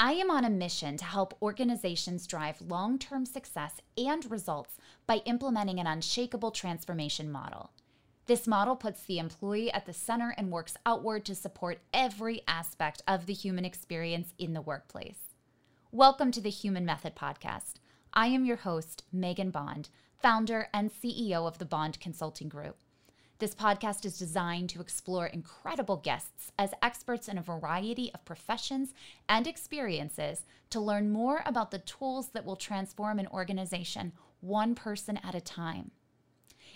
I am on a mission to help organizations drive long term success and results by implementing an unshakable transformation model. This model puts the employee at the center and works outward to support every aspect of the human experience in the workplace. Welcome to the Human Method Podcast. I am your host, Megan Bond, founder and CEO of the Bond Consulting Group. This podcast is designed to explore incredible guests as experts in a variety of professions and experiences to learn more about the tools that will transform an organization one person at a time.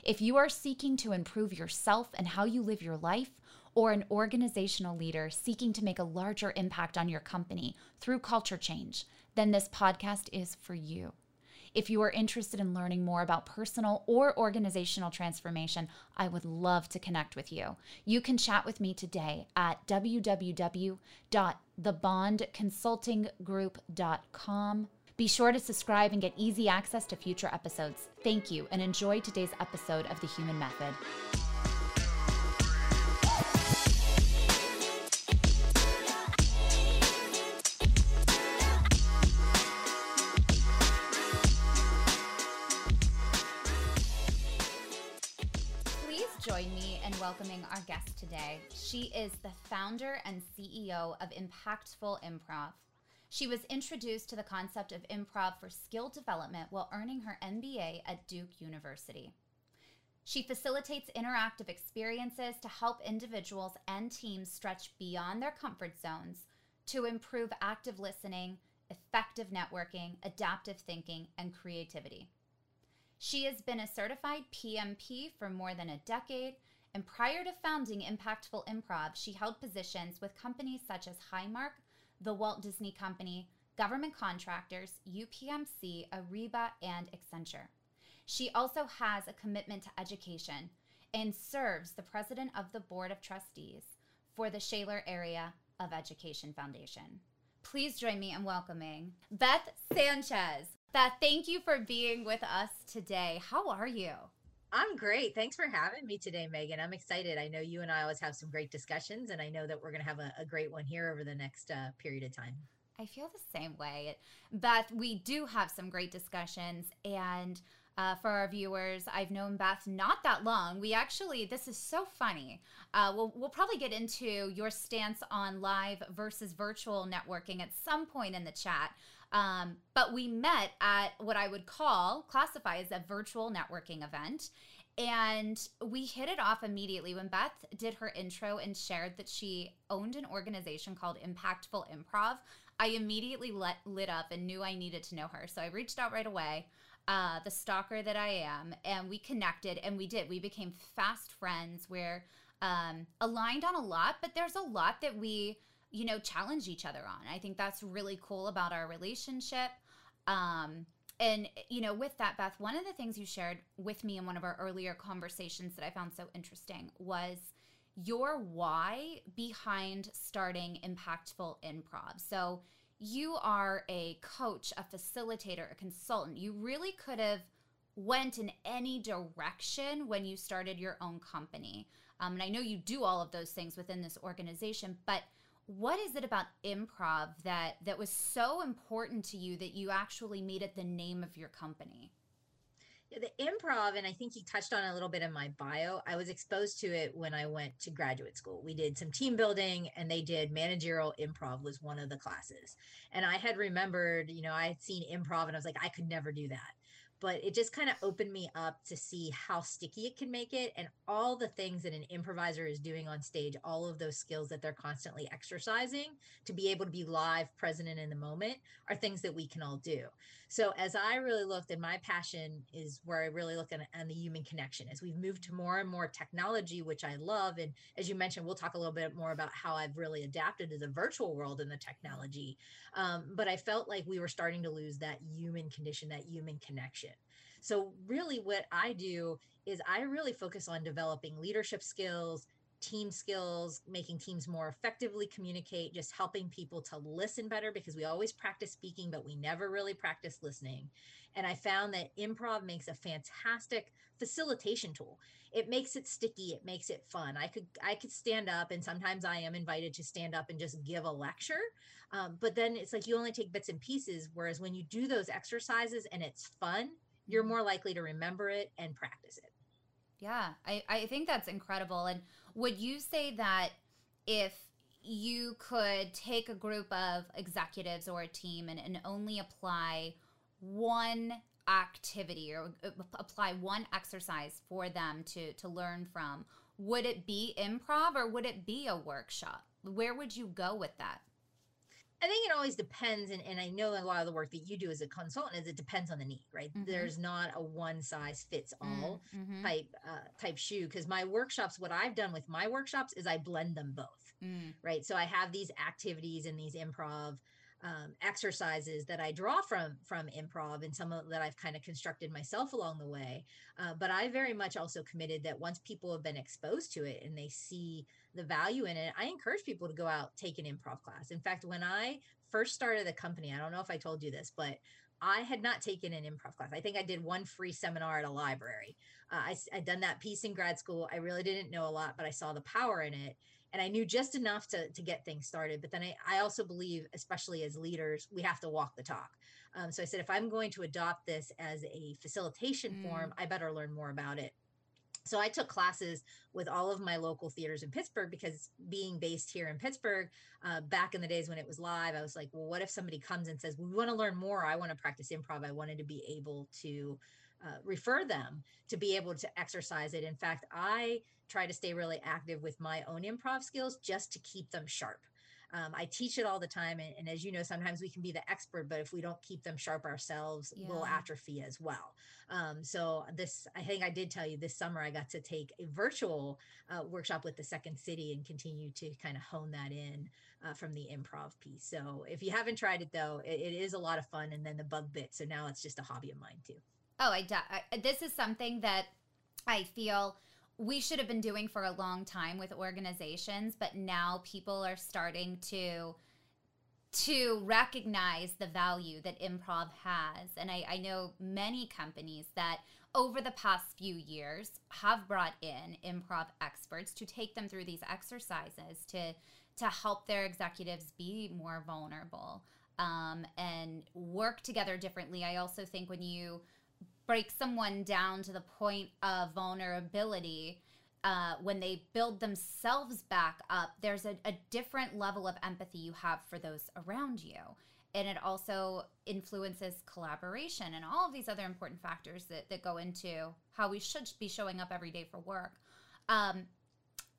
If you are seeking to improve yourself and how you live your life, or an organizational leader seeking to make a larger impact on your company through culture change, then this podcast is for you. If you are interested in learning more about personal or organizational transformation, I would love to connect with you. You can chat with me today at www.thebondconsultinggroup.com. Be sure to subscribe and get easy access to future episodes. Thank you and enjoy today's episode of The Human Method. Today. She is the founder and CEO of Impactful Improv. She was introduced to the concept of improv for skill development while earning her MBA at Duke University. She facilitates interactive experiences to help individuals and teams stretch beyond their comfort zones to improve active listening, effective networking, adaptive thinking, and creativity. She has been a certified PMP for more than a decade, and prior to founding Impactful Improv, she held positions with companies such as Highmark, the Walt Disney Company, government contractors, UPMC, Ariba, and Accenture. She also has a commitment to education and serves the president of the board of trustees for the Shaler Area of Education Foundation. Please join me in welcoming Beth Sanchez. Beth, thank you for being with us today. How are you? I'm great. Thanks for having me today, Megan. I'm excited. I know you and I always have some great discussions, and I know that we're going to have a, a, great one here over the next uh, period of time. I feel the same way. Beth, we do have some great discussions, and uh, for our viewers, I've known Beth not that long. We actually, this is so funny. Uh, we'll, we'll probably get into your stance on live versus virtual networking at some point in the chat. Um, but we met at what I would call, classify as a virtual networking event. And we hit it off immediately when Beth did her intro and shared that she owned an organization called Impactful Improv. I immediately let, lit up and knew I needed to know her. So I reached out right away, uh, the stalker that I am, and we connected and we did. We became fast friends. We're um, aligned on a lot, but there's a lot that we you know, challenge each other on. I think that's really cool about our relationship. Um, and, you know, with that, Beth, one of the things you shared with me in one of our earlier conversations that I found so interesting was your why behind starting impactful improv. So, you are a coach, a facilitator, a consultant. You really could have went in any direction when you started your own company. Um, and I know you do all of those things within this organization, but what is it about improv that that was so important to you that you actually made it the name of your company? Yeah, the improv and i think you touched on a little bit in my bio i was exposed to it when i went to graduate school. We did some team building and they did managerial improv was one of the classes. And i had remembered you know i had seen improv and i was like i could never do that but it just kind of opened me up to see how sticky it can make it and all the things that an improviser is doing on stage, all of those skills that they're constantly exercising to be able to be live, present, and in the moment are things that we can all do. So as I really looked, and my passion is where I really look at, at the human connection as we've moved to more and more technology, which I love. And as you mentioned, we'll talk a little bit more about how I've really adapted to the virtual world and the technology. Um, but I felt like we were starting to lose that human condition, that human connection. So, really, what I do is I really focus on developing leadership skills, team skills, making teams more effectively communicate, just helping people to listen better because we always practice speaking, but we never really practice listening. And I found that improv makes a fantastic facilitation tool. It makes it sticky, it makes it fun. I could I could stand up and sometimes I am invited to stand up and just give a lecture. Um, but then it's like you only take bits and pieces. Whereas when you do those exercises and it's fun, you're mm-hmm. more likely to remember it and practice it. Yeah, I, I think that's incredible. And would you say that if you could take a group of executives or a team and, and only apply one activity or uh, apply one exercise for them to to learn from would it be improv or would it be a workshop? Where would you go with that I think it always depends, and, and I know a lot of the work that you do as a consultant is it depends on the need, right? Mm-hmm. There's not a one size fits all mm-hmm. type uh, type shoe. Because my workshops, what I've done with my workshops is I blend them both, mm. right? So I have these activities and these improv um, exercises that I draw from from improv and some of that I've kind of constructed myself along the way. Uh, but I very much also committed that once people have been exposed to it and they see the value in it, I encourage people to go out take an improv class. In fact, when I first started the company, I don't know if I told you this, but I had not taken an improv class. I think I did one free seminar at a library. Uh, I, I'd done that piece in grad school. I really didn't know a lot, but I saw the power in it and I knew just enough to, to get things started. But then I, I also believe, especially as leaders, we have to walk the talk. Um, so I said, if I'm going to adopt this as a facilitation mm. form, I better learn more about it. So I took classes with all of my local theaters in Pittsburgh because being based here in Pittsburgh, uh, back in the days when it was live, I was like, well, what if somebody comes and says, we want to learn more? I want to practice improv. I wanted to be able to uh, refer them to be able to exercise it. In fact, I try to stay really active with my own improv skills just to keep them sharp. Um, I teach it all the time. And, and, as you know, sometimes we can be the expert, but if we don't keep them sharp ourselves, yeah. we'll atrophy as well. Um, so, this, I think I did tell you this summer, I got to take a virtual uh, workshop with the Second City and continue to kind of hone that in uh, from the improv piece. So, if you haven't tried it though, it, it is a lot of fun. And then the bug bit. So now it's just a hobby of mine too. Oh, I, I this is something that I feel we should have been doing for a long time with organizations, but now people are starting to to recognize the value that improv has. And I, I know many companies that over the past few years have brought in improv experts to take them through these exercises to to help their executives be more vulnerable um, and work together differently. I also think when you break someone down to the point of vulnerability, uh, when they build themselves back up, there's a, a different level of empathy you have for those around you. And it also influences collaboration and all of these other important factors that, that go into how we should be showing up every day for work. Um,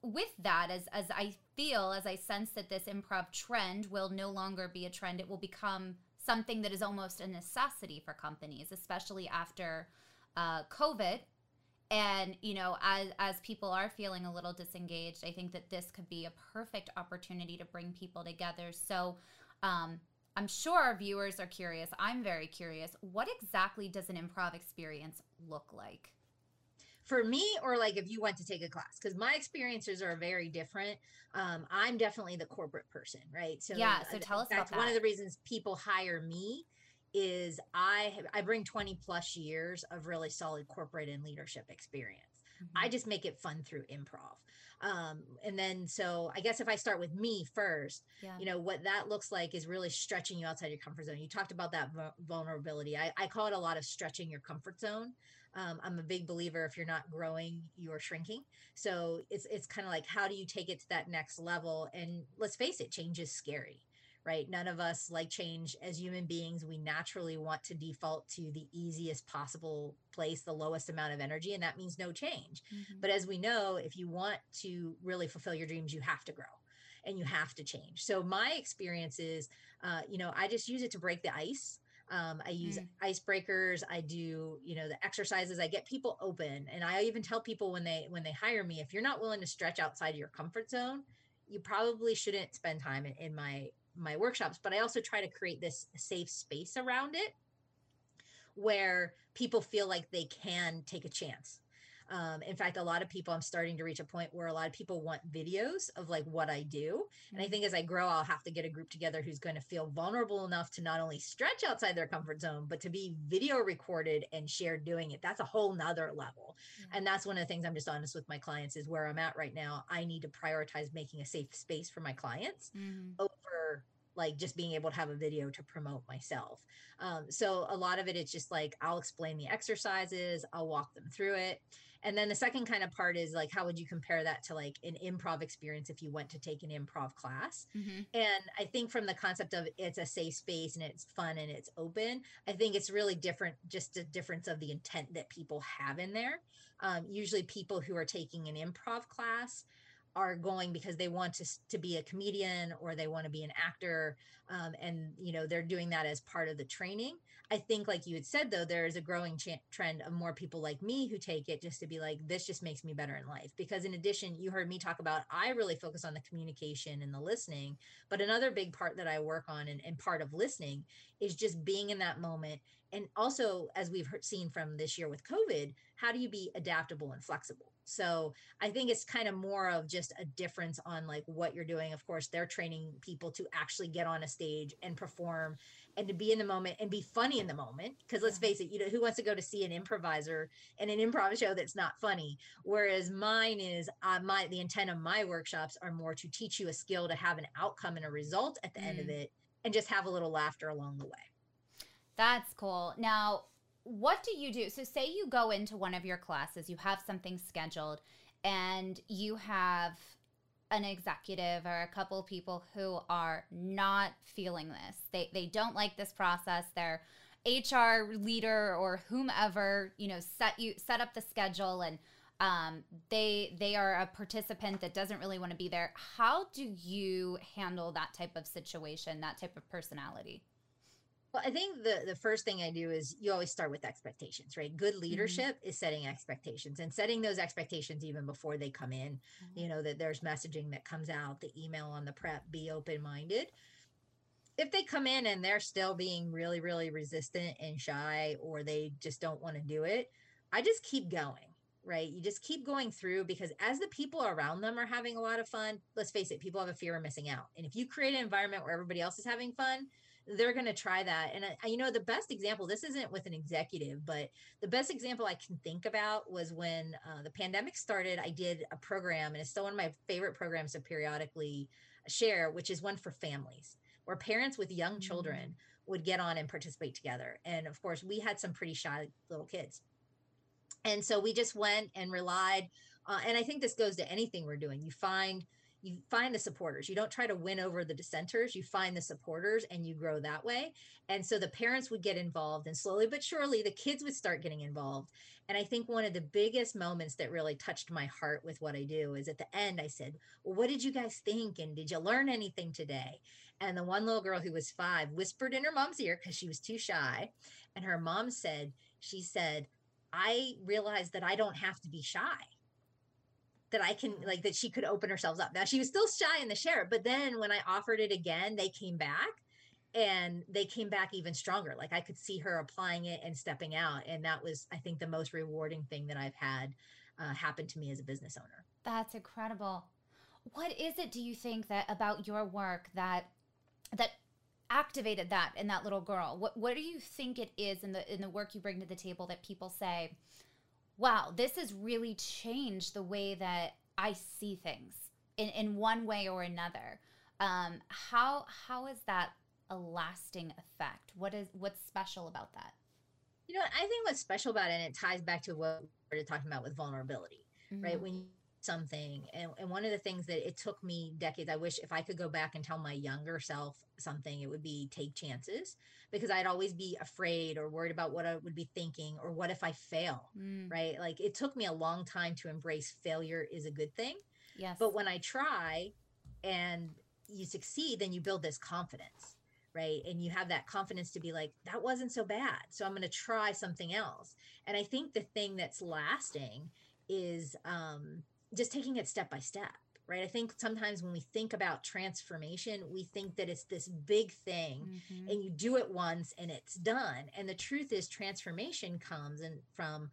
with that, as, as I feel, as I sense that this improv trend will no longer be a trend, it will become something that is almost a necessity for companies, especially after uh, COVID. And you know, as as people are feeling a little disengaged, I think that this could be a perfect opportunity to bring people together. So, um, I'm sure our viewers are curious. I'm very curious. What exactly does an improv experience look like? For me or like if you went to take a class because my experiences are very different um, i'm definitely the corporate person right? So yeah so tell us that's one of the reasons people hire me is i i bring 20 plus years of really solid corporate and leadership experience. Mm-hmm. i just make it fun through improv um, and then so i guess if i start with me first yeah. you know what that looks like is really stretching you outside your comfort zone. You talked about that vulnerability. I, I call it a lot of stretching your comfort zone um, I'm a big believer if you're not growing, you're shrinking. So it's it's kind of like how do you take it to that next level? And let's face it, change is scary, right? None of us like change as human beings. We naturally want to default to the easiest possible place, the lowest amount of energy, and that means no change. Mm-hmm. But as we know, if you want to really fulfill your dreams, you have to grow and you have to change. So my experience is, uh, you know, I just use it to break the ice. Um, I use mm. icebreakers. I do, you know, the exercises. I get people open, and I even tell people when they when they hire me, if you're not willing to stretch outside your comfort zone, you probably shouldn't spend time in, in my my workshops. But I also try to create this safe space around it, where people feel like they can take a chance. Um, in fact, a lot of people, I'm starting to reach a point where a lot of people want videos of like what I do. And I Mhm. think as I grow, I'll have to get a group together who's going to feel vulnerable enough to not only stretch outside their comfort zone, but to be video recorded and shared doing it. That's a whole nother level. Yeah. And that's one of the things I'm just honest with my clients is where I'm at right now. I need to prioritize making a safe space for my clients Mhm. over like just being able to have a video to promote myself. Um, so a lot of it, it's just like I'll explain the exercises, I'll walk them through it. And then the second kind of part is like, how would you compare that to like an improv experience if you went to take an improv class? Mhm. And I think from the concept of it's a safe space and it's fun and it's open, I think it's really different, just a difference of the intent that people have in there. Um, usually, people who are taking an improv class are going because they want to, to be a comedian or they want to be an actor um, and you know they're doing that as part of the training i think like you had said though there is a growing ch- trend of more people like me who take it just to be like this just makes me better in life. Because in addition you heard me talk about i really focus on the communication and the listening but another big part that i work on and, and part of listening is just being in that moment. And also as we've heard, seen from this year with covid how do you be adaptable and flexible? So i think it's kind of more of just a difference on like what you're doing. Of course they're training people to actually get on a stage and perform and to be in the moment and be funny in the moment because let's face it you know who wants to go to see an improviser in an improv show that's not funny whereas mine is uh, my the intent of my workshops are more to teach you a skill to have an outcome and a result at the end of Mm. it and just have a little laughter along the way That's cool. Now, what do you do? So, say you go into one of your classes, you have something scheduled, and you have an executive or a couple people who are not feeling this. They they don't like this process. Their HR leader or whomever, you know, set you set up the schedule and um, they they are a participant that doesn't really want to be there. How do you handle that type of situation, that type of personality? Well, I think the the first thing I do is you always start with expectations, right? Good mm-hmm. leadership is setting expectations and setting those expectations even before they come in. You mm-hmm. know that there's messaging that comes out, the email on the prep, be open minded. If they come in and they're still being really really resistant and shy or they just don't want to do it, I just keep going. Right. You just keep going through because as the people around them are having a lot of fun, let's face it, people have a fear of missing out. And if you create an environment where everybody else is having fun, they're going to try that. And I, you know, the best example, this isn't with an executive, but the best example I can think about was when uh, the pandemic started. I did a program, and it's still one of my favorite programs to periodically share, which is one for families where parents with young Mm. children would get on and participate together. And of course, we had some pretty shy little kids. And so we just went and relied. Uh, and I think this goes to anything we're doing. You find you find the supporters. You don't try to win over the dissenters. You find the supporters and you grow that way. And so the parents would get involved, and slowly but surely, the kids would start getting involved. And I think one of the biggest moments that really touched my heart with what I do is at the end, I said, Well, what did you guys think? And did you learn anything today? And the one little girl who was five whispered in her mom's ear because she was too shy. And her mom said, She said, I realized that I don't have to be shy that I can like that she could open herself up. Now she was still shy in the share, but then when I offered it again, they came back and they came back even stronger. Like I could see her applying it and stepping out. And that was, I think, the most rewarding thing that I've had uh, happen to me as a business owner. That's incredible. What is it do you think that about your work that that activated that in that little girl? What what do you think it is in the in the work you bring to the table that people say, "Wow, this has really changed the way that I see things in in one way or another." Um, how how is that a lasting effect? What is what's special about that? You know, I think what's special about it, and it ties back to what we started talking about with vulnerability, right? Mhm. When you something and, and one of the things that it took me decades i wish if i could go back and tell my younger self something it would be take chances because i'd always be afraid or worried about what i would be thinking or what if i fail Mm, right? Like it took me a long time to embrace failure is a good thing yes. but when i try and you succeed then you build this confidence right? And you have that confidence to be like that wasn't so bad so i'm going to try something else. And i think the thing that's lasting is um just taking it step by step right? I think sometimes when we think about transformation we think that it's this big thing Mhm. and you do it once and it's done. And the truth is transformation comes and from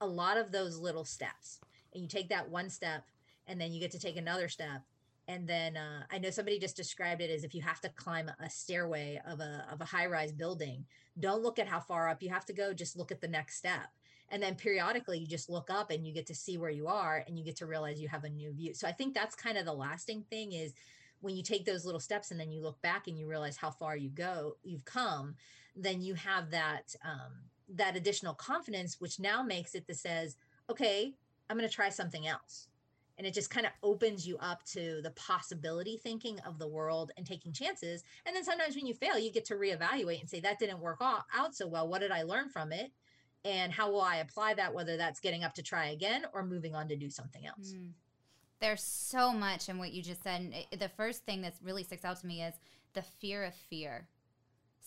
a lot of those little steps. And you take that one step and then you get to take another step. And then uh, i know somebody just described it as if you have to climb a stairway of a, of a high rise building. Don't look at how far up. You have to go just look at the next step and then periodically you just look up and you get to see where you are and you get to realize you have a new view. So i think that's kind of the lasting thing is when you take those little steps and then you look back and you realize how far you go you've come then you have that um, that additional confidence which now makes it that says okay i'm going to try something else. And it just kind of opens you up to the possibility thinking of the world and taking chances. And then sometimes when you fail you get to reevaluate and say that didn't work out so well. What did i learn from it and how will i apply that whether that's getting up to try again or moving on to do something else mm. There's so much in what you just said. And the first thing that really sticks out to me is the fear of fear.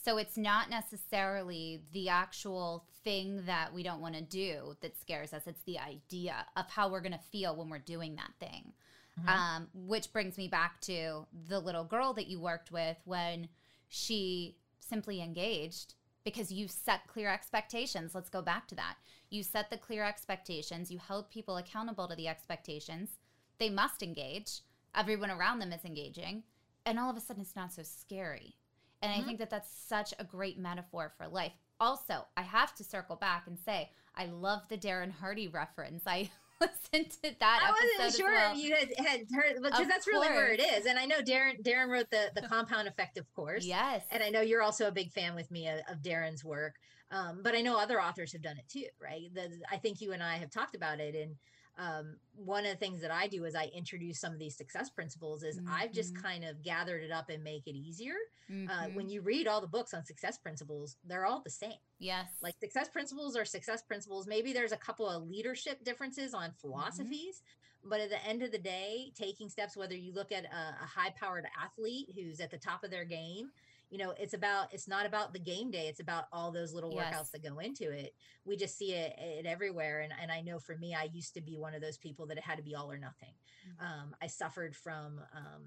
So it's not necessarily the actual thing that we don't want to do that scares us. It's the idea of how we're going to feel when we're doing that thing. Mm-hmm. Um, which brings me back to the little girl that you worked with when she simply engaged because you set clear expectations. Let's go back to that. You set the clear expectations, you held people accountable to the expectations, they must engage. Everyone around them is engaging. And all of a sudden, it's not so scary. And mm-hmm. I think that that's such a great metaphor for life. Also, I have to circle back and say, I love the Darren Hardy reference. I listened to that. I wasn't sure well. you had, had heard because that's course. really where it is. And I know Darren Darren wrote the the compound effect, of course. Yes. And I know you're also a big fan with me of, of Darren's work. Um, but I know other authors have done it too, right? The, I think you and I have talked about it, and um, one of the things that I do is I introduce some of these success principles is mm-hmm. I've just mm-hmm. kind of gathered it up and make it easier. Mm-hmm. Uh, when mm-hmm. you read all the books on success principles, they're all the same. Yes. Like success principles are success principles. Maybe there's a couple of leadership differences on mm-hmm. philosophies, mm-hmm. But at the end of the day, taking steps, whether you look at a, a high powered athlete who's at the top of their game, you know it's about it's not about the game day it's about all those little yes. workouts that go into it we just see it, it, everywhere and, and i know for me i used to be one of those people that it had to be all or nothing mm-hmm. um, i suffered from um,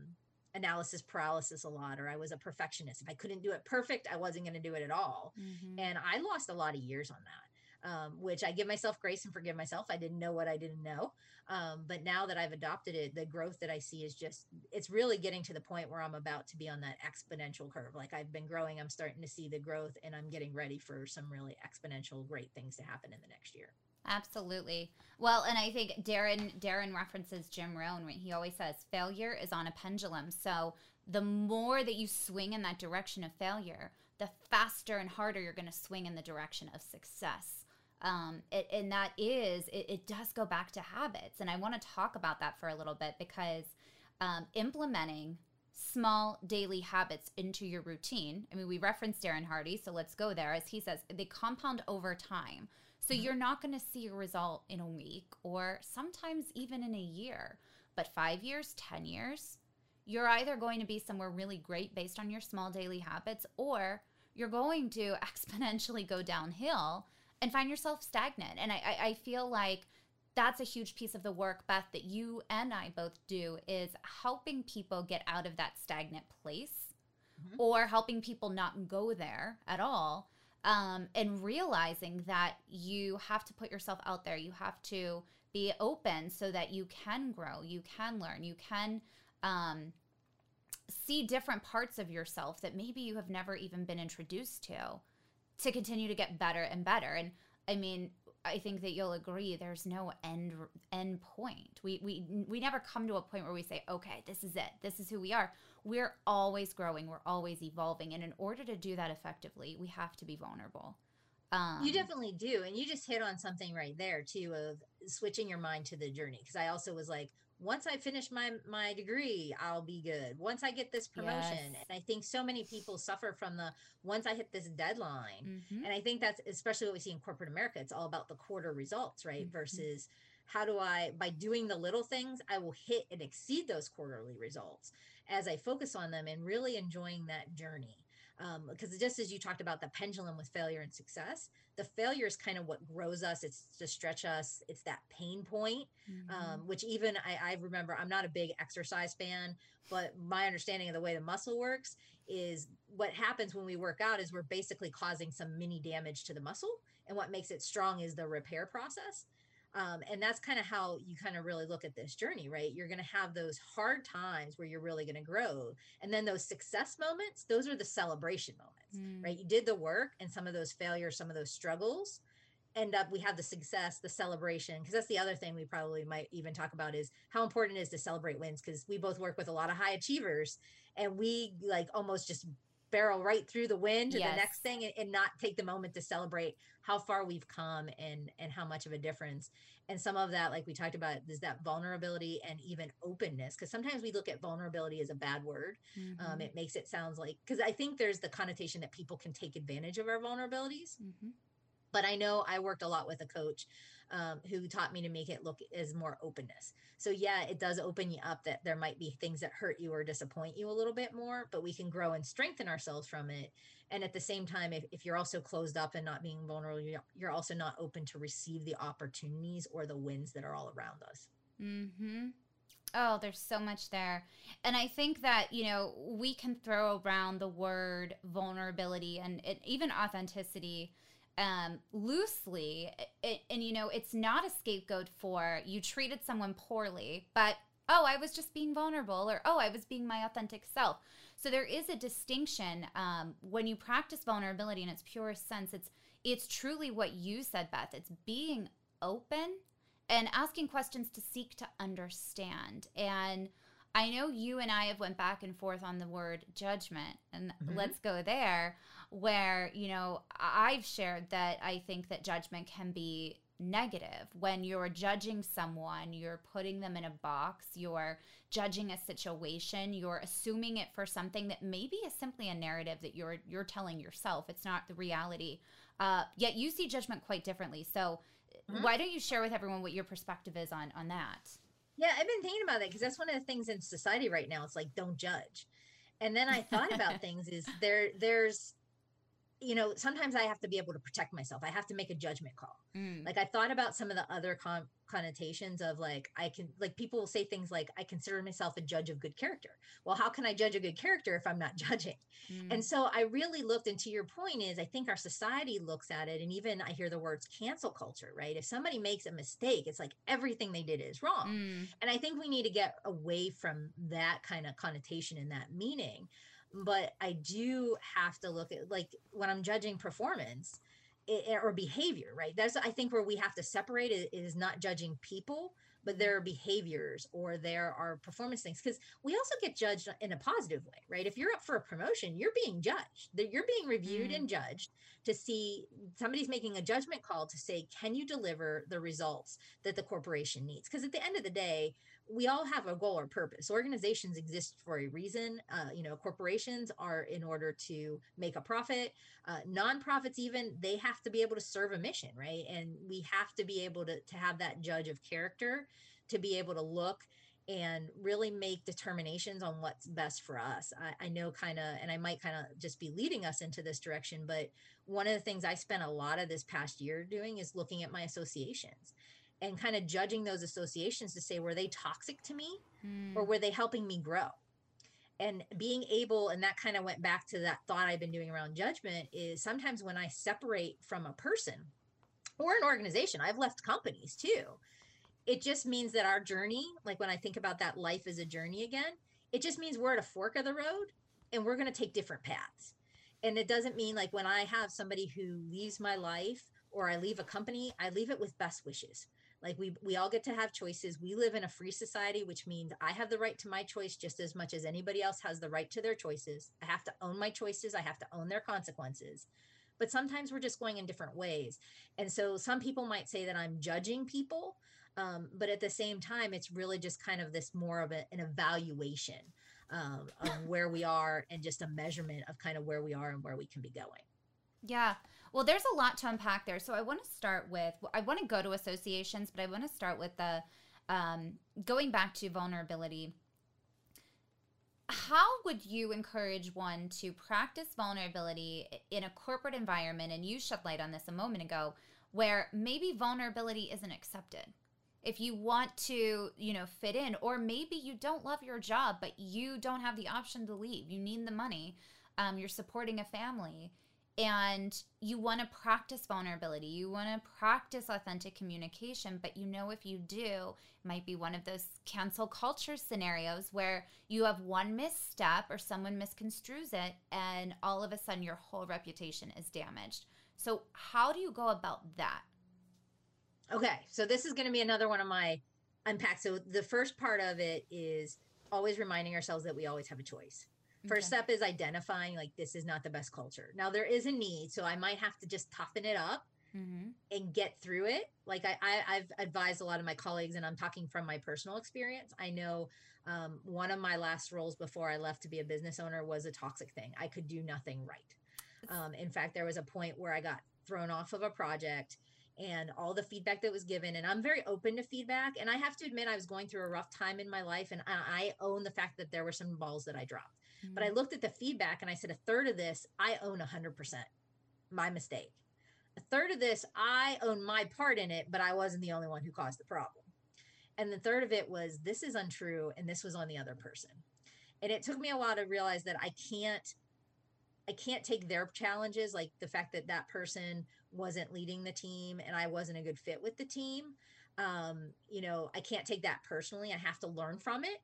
analysis paralysis a lot or i was a perfectionist if i couldn't do it perfect i wasn't going to do it at all mm-hmm. and i lost a lot of years on that um, which I give myself grace and forgive myself. I didn't know what I didn't know. Um, but now that I've adopted it, the growth that I see is just, it's really getting to the point where I'm about to be on that exponential curve. Like I've been growing, I'm starting to see the growth and I'm getting ready for some really exponential great things to happen in the next year. Absolutely. Well, and I think Darren Darren references Jim Rohn when he always says failure is on a pendulum. So the more that you swing in that direction of failure, the faster and harder you're going to swing in the direction of success. Um, it, and that is, it, it, does go back to habits. And I want to talk about that for a little bit because um, implementing small daily habits into your routine. I mean, we referenced Darren Hardy, so let's go there. As he says, they compound over time. So mm-hmm. you're not going to see a result in a week or sometimes even in a year, but five years, 10 years, you're either going to be somewhere really great based on your small daily habits or you're going to exponentially go downhill and find yourself stagnant. And I, I, I feel like that's a huge piece of the work, Beth, that you and I both do is helping people get out of that stagnant place mm-hmm. or helping people not go there at all. Um, and realizing that you have to put yourself out there, you have to be open so that you can grow, you can learn, you can um, see different parts of yourself that maybe you have never even been introduced to to continue to get better and better. And I mean, I think that you'll agree there's no end end point. We we we never come to a point where we say, "Okay, this is it. This is who we are." We're always growing, we're always evolving, and in order to do that effectively, we have to be vulnerable. Um, you definitely do, and you just hit on something right there too of switching your mind to the journey. Because I also was like, once I finish my my degree, I'll be good. Once I get this promotion, yes. and I think so many people suffer from the once I hit this deadline, mm-hmm. and I think that's especially what we see in corporate America. It's all about the quarter results, right? Mm-hmm. Versus how do I by doing the little things, I will hit and exceed those quarterly results as I focus on them and really enjoying that journey because um, just as you talked about the pendulum with failure and success the failure is kind of what grows us it's to stretch us it's that pain point mm-hmm. um, which even I, I, remember i'm not a big exercise fan but my understanding of the way the muscle works is what happens when we work out is we're basically causing some mini damage to the muscle. And what makes it strong is the repair process. Um, and that's kind of how you kind of really look at this journey, right? You're going to have those hard times where you're really going to grow. And then those success moments, those are the celebration moments, mm. right? You did the work and some of those failures, some of those struggles end up we have the success the celebration because that's the other thing we probably might even talk about is how important it is to celebrate wins because we both work with a lot of high achievers and we like almost just barrel right through the wind to yes. the next thing and, and, not take the moment to celebrate how far we've come and and how much of a difference and some of that like we talked about is that vulnerability and even openness because sometimes we look at vulnerability as a bad word um, mm-hmm. um, it makes it sounds like because i think there's the connotation that people can take advantage of our vulnerabilities mm-hmm. but i know i worked a lot with a coach um, who taught me to make it look as more openness. So yeah, it does open you up that there might be things that hurt you or disappoint you a little bit more, but we can grow and strengthen ourselves from it. And at the same time, if, if you're also closed up and not being vulnerable, you're also not open to receive the opportunities or the wins that are all around us. Hmm. Oh, there's so much there. And I think that, you know, we can throw around the word vulnerability and it, even authenticity um, loosely. And, and, you know, it's not a scapegoat for you treated someone poorly, but oh, I was just being vulnerable, or oh, I was being my authentic self. So there is a distinction um, when you practice vulnerability in its purest sense. It's it's truly what you said, Beth. It's being open and asking questions to seek to understand. And I know you and I have went back and forth on the word judgment, and mm-hmm. let's go there where, you know, I've shared that I think that judgment can be negative. When you're judging someone, you're putting them in a box, you're judging a situation, you're assuming it for something that maybe is simply a narrative that you're you're telling yourself. It's not the reality. Uh, yet you see judgment quite differently. So mm-hmm. why don't you share with everyone what your perspective is on on that? Yeah, I've been thinking about that because that's one of the things in society right now. It's like don't judge. And then I thought about things is there there's you know, sometimes I have to be able to protect myself. I have to make a judgment call. Mm. Like I thought about some of the other con- connotations of like I can like people will say things like I consider myself a judge of good character. Well, how can I judge a good character if I'm not judging? Mm. And so I really looked into your point is I think our society looks at it and even I hear the words cancel culture, right? If somebody makes a mistake, it's like everything they did is wrong. Mm. And I think we need to get away from that kind of connotation and that meaning but I do have to look at like when I'm judging performance it, or behavior, right? That's I think where we have to separate it is not judging people, but there are behaviors or there are performance things because we also get judged in a positive way, right? If you're up for a promotion, you're being judged. You're being reviewed mm. and judged to see somebody's making a judgment call to say, can you deliver the results that the corporation needs? Because at the end of the day, we all have a goal or purpose. Organizations exist for a reason. Uh, you know, corporations are in order to make a profit. Uh, nonprofits, even, they have to be able to serve a mission, right? And we have to be able to, to have that judge of character to be able to look and really make determinations on what's best for us. I, I know kind of, and I might kind of just be leading us into this direction, but one of the things I spent a lot of this past year doing is looking at my associations and kind of judging those associations to say were they toxic to me mm. or were they helping me grow? And being able and that kind of went back to that thought i've been doing around judgment is sometimes when i separate from a person or an organization i've left companies too. It just means that our journey like when i think about that life as a journey again it just means we're at a fork of the road and we're going to take different paths. And it doesn't mean like when i have somebody who leaves my life or i leave a company i leave it with best wishes like we we all get to have choices. We live in a free society which means i have the right to my choice just as much as anybody else has the right to their choices. I have to own my choices. I have to own their consequences. But sometimes we're just going in different ways. And so some people might say that i'm judging people um, but at the same time it's really just kind of this more of a, an evaluation um, of where we are and just a measurement of kind of where we are and where we can be going. Yeah well, there's a lot to unpack there. So I want to start with, I want to go to associations, but I want to start with the um, going back to vulnerability. How would you encourage one to practice vulnerability in a corporate environment? And you shed light on this a moment ago, where maybe vulnerability isn't accepted if you want to you know fit in or maybe you don't love your job but you don't have the option to leave you need the money um, you're supporting a family and you want to practice vulnerability you want to practice authentic communication but you know if you do it might be one of those cancel culture scenarios where you have one misstep or someone misconstrues it and all of a sudden your whole reputation is damaged. So how do you go about that? Okay so this is going to be another one of my unpack so the first part of it is always reminding ourselves that we always have a choice First okay. step is identifying like this is not the best culture. Now there is a need, so I might have to just toughen it up mm-hmm. and get through it. Like I, I, have advised a lot of my colleagues, and I'm talking from my personal experience. I know um, one of my last roles before I left to be a business owner was a toxic thing. I could do nothing right. Um, in fact, there was a point where I got thrown off of a project and all the feedback that was given. And I'm very open to feedback. And I have to admit, I was going through a rough time in my life, and I own the fact that there were some balls that I dropped. Mm-hmm. But I mm-hmm. looked at the feedback and I said, a third of this, I own 100%. My mistake. A third of this, I own my part in it, but I wasn't the only one who caused the problem. And the third of it was, this is untrue, and this was on the other person. And it took me a while to realize that I can't I can't take their challenges, like the fact that that person wasn't leading the team and I wasn't a good fit with the team. Um, you know, I can't take that personally. I have to learn from it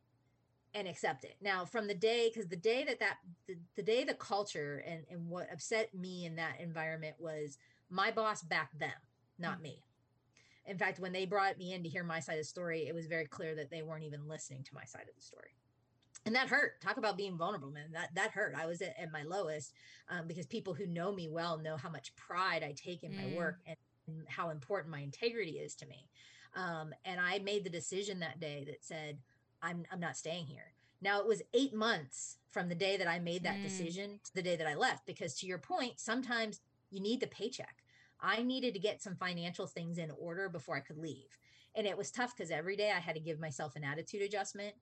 and accept it. Now, from the day, because the day that that the, the day the culture and and what upset me in that environment was my boss backed them, not mm-hmm. me. In fact, when they brought me in to hear my side of the story, it was very clear that they weren't even listening to my side of the story. And that hurt. Talk about being vulnerable, man. That that hurt. I was at, at my lowest um, because people who know me well know how much pride I take in mm. my work and, and, how important my integrity is to me. Um, and I made the decision that day that said, I'm I'm not staying here. Now it was eight months from the day that I made that mm. decision to the day that I left, because to your point, sometimes you need the paycheck. I needed to get some financial things in order before I could leave. And it was tough because every day I had to give myself an attitude adjustment.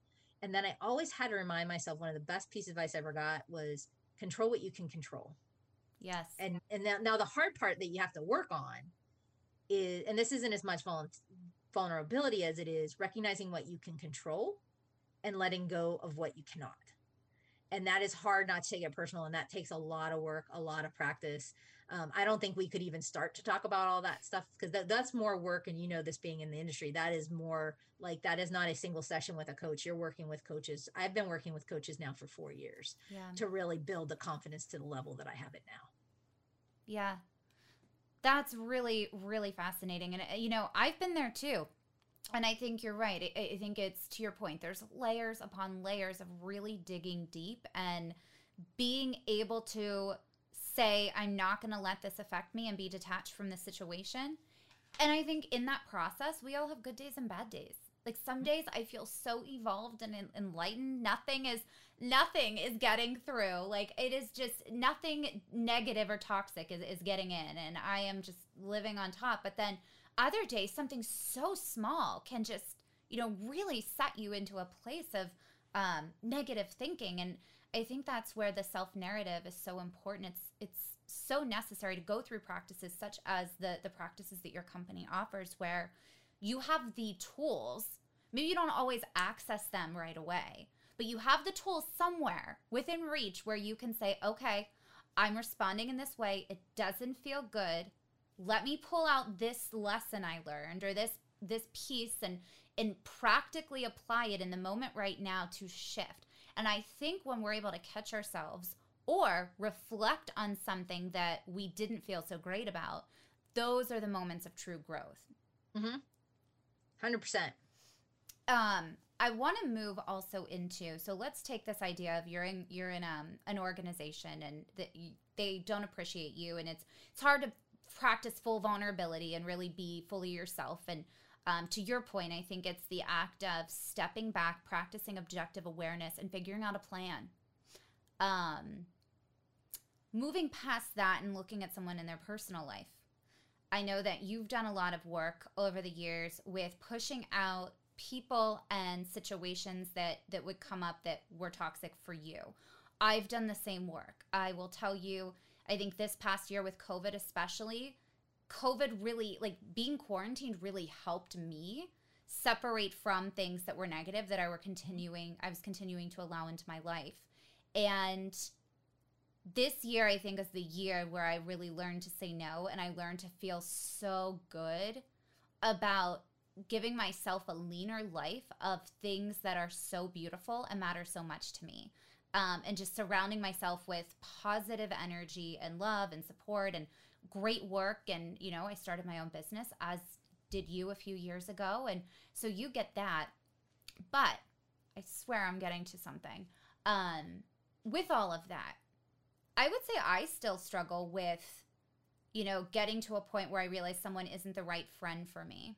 And then I always had to remind myself one of the best pieces of advice I ever got was control what you can control. Yes. And and now, now the hard part that you have to work on is and this isn't as much vulnerability as it is recognizing what you can control and letting go of what you cannot. And that is hard not to take it personal. And that takes a lot of work, a lot of practice. Um, I don't think we could even start to talk about all that stuff because that, that's more work. And you know, this being in the industry, that is more like that is not a single session with a coach. You're working with coaches. I've been working with coaches now for four years yeah. to really build the confidence to the level that I have it now. Yeah. That's really, really fascinating. And, uh, you know, I've been there too and I think you're right. I, I, think it's to your point. There's layers upon layers of really digging deep and being able to say, I'm not going to let this affect me and be detached from the situation. And I think in that process, we all have good days and bad days. Like some days I feel so evolved and enlightened. Nothing is nothing is getting through. Like it is just nothing negative or toxic is, is getting in. And I am just living on top. But then other days, something so small can just, you know, really set you into a place of um, negative thinking. And I think that's where the self narrative is so important. It's it's so necessary to go through practices such as the the practices that your company offers, where you have the tools. Maybe you don't always access them right away, but you have the tools somewhere within reach where you can say, okay, I'm responding in this way. It doesn't feel good let me pull out this lesson I learned or this this piece and and practically apply it in the moment right now to shift. And I think when we're able to catch ourselves or reflect on something that we didn't feel so great about, those are the moments of true growth. Mhm. 100%. Um I want to move also into so let's take this idea of you're in you're in um, an organization and that they don't appreciate you and it's it's hard to practice full vulnerability and really be fully yourself. And um, to your point, I think it's the act of stepping back, practicing objective awareness, and figuring out a plan. Um, moving past that and looking at someone in their personal life. I know that you've done a lot of work over the years with pushing out people and situations that that would come up that were toxic for you. I've done the same work. I will tell you I think this past year with COVID, especially, COVID really, like being quarantined, really helped me separate from things that were negative that I were continuing, I was continuing to allow into my life. And this year I think is the year where I really learned to say no and I learned to feel so good about giving myself a leaner life of things that are so beautiful and matter so much to me. Um, and just surrounding myself with positive energy and love and support and great work. And, you know, I started my own business, as did you a few years ago. And so you get that. But I swear I'm getting to something. Um, with all of that, I would say I still struggle with, you know, getting to a point where I realize someone isn't the right friend for me,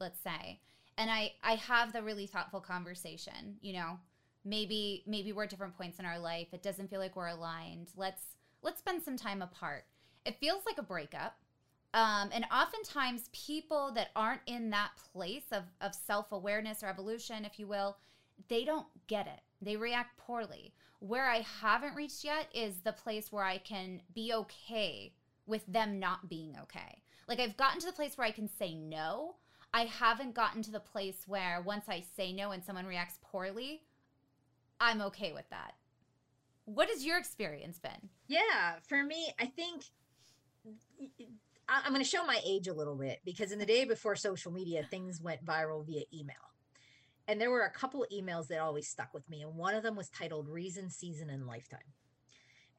let's say. And I I have the really thoughtful conversation, you know, maybe maybe we're at different points in our life. It doesn't feel like we're aligned. Let's let's spend some time apart. It feels like a breakup. Um, and oftentimes people that aren't in that place of, of self-awareness or evolution, if you will, they don't get it. They react poorly. Where I haven't reached yet is the place where I can be okay with them not being okay. Like I've gotten to the place where I can say no. I haven't gotten to the place where once I say no and someone reacts poorly, I'm okay with that. What has your experience been? Yeah, for me, I think I'm going to show my age a little bit because in the day before social media, things went viral via email and there were a couple emails that always stuck with me and one of them was titled reason season and lifetime.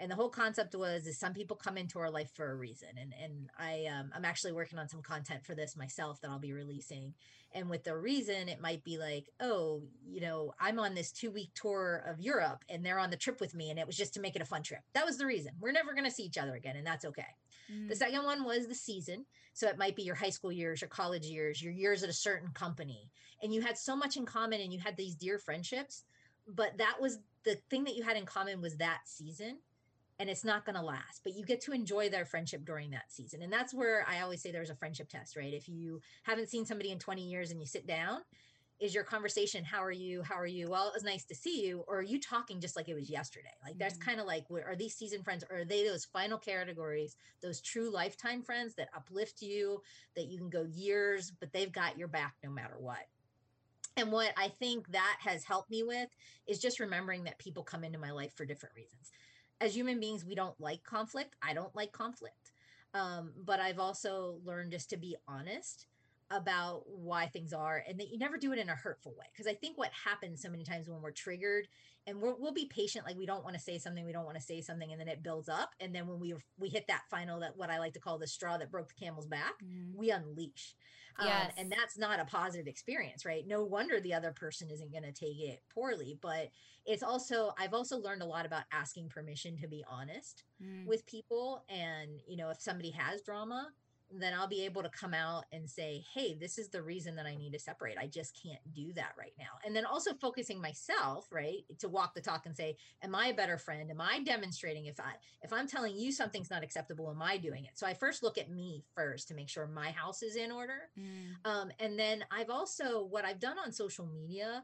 And the whole concept was is some people come into our life for a reason and and i um, i'm actually working on some content for this myself that i'll be releasing and with the reason it might be like oh you know i'm on this two week tour of europe and they're on the trip with me and it was just to make it a fun trip. That was the reason. We're never going to see each other again and that's okay mm. the second one was the season. So it might be your high school years your college years your years at a certain company. And you had so much in common and you had these dear friendships but that was the thing that you had in common was that season and it's not going to last but you get to enjoy their friendship during that season. And that's where i always say there's a friendship test right? If you haven't seen somebody in 20 years and you sit down is your conversation how are you how are you well it was nice to see you or are you talking just like it was yesterday like that's mm-hmm. kind of like are these season friends or are they those final categories those true lifetime friends that uplift you that you can go years but they've got your back no matter what and what I think that has helped me with is just remembering that people come into my life for different reasons. As human beings, we don't like conflict. I don't like conflict. Um, but I've also learned just to be honest about why things are and that you never do it in a hurtful way. Because I think what happens so many times when we're triggered and we will be patient, like we don't want to say something, we don't want to say something, and then it builds up. And then when we we hit that final, that what I like to call the straw that broke the camel's back, mm-hmm. we unleash. Yes. Um, and that's not a positive experience, right? No wonder the other person isn't going to take it poorly. But it's also, I've also learned a lot about asking permission to be honest mm. with people. And, you know, if somebody has drama, then I'll be able to come out and say, hey, this is the reason that I need to separate. I just can't do that right now. And then also focusing myself, right, to walk the talk and say, am I a better friend? Am I demonstrating if I if I'm telling you something's not acceptable, am I doing it? So I first look at me first to make sure my house is in order. Mm. Um, and then I've also what I've done on social media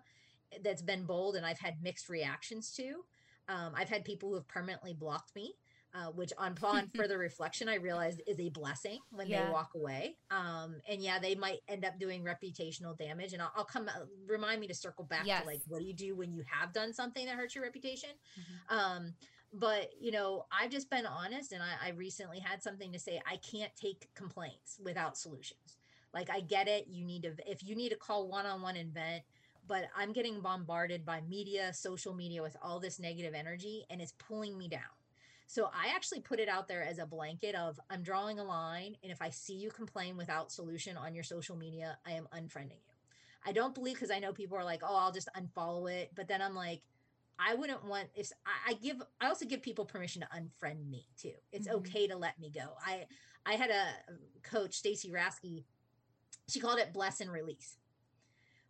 that's been bold and I've had mixed reactions to. Um, I've had people who have permanently blocked me uh, which on upon further reflection I realized is a blessing when yeah. they walk away. Um, and yeah, they might end up doing reputational damage. And I'll, I'll come uh, remind me to circle back yes. to like, what do you do when you have done something that hurts your reputation? Mm-hmm. Um, but you know, I've just been honest, and I, I recently had something to say. I can't take complaints without solutions. Like I get it. You need to if you need to call one on one and vent but I'm getting bombarded by media, social media with all this negative energy and it's pulling me down. So I actually put it out there as a blanket of I'm drawing a line. And if I see you complain without solution on your social media, I am unfriending you. I don't believe because I know people are like, oh, I'll just unfollow it. But then I'm like, I wouldn't want if I, I give I also give people permission to unfriend me too. It's mm-hmm. okay to let me go. I I had a coach, Stacy Rasky, she called it bless and release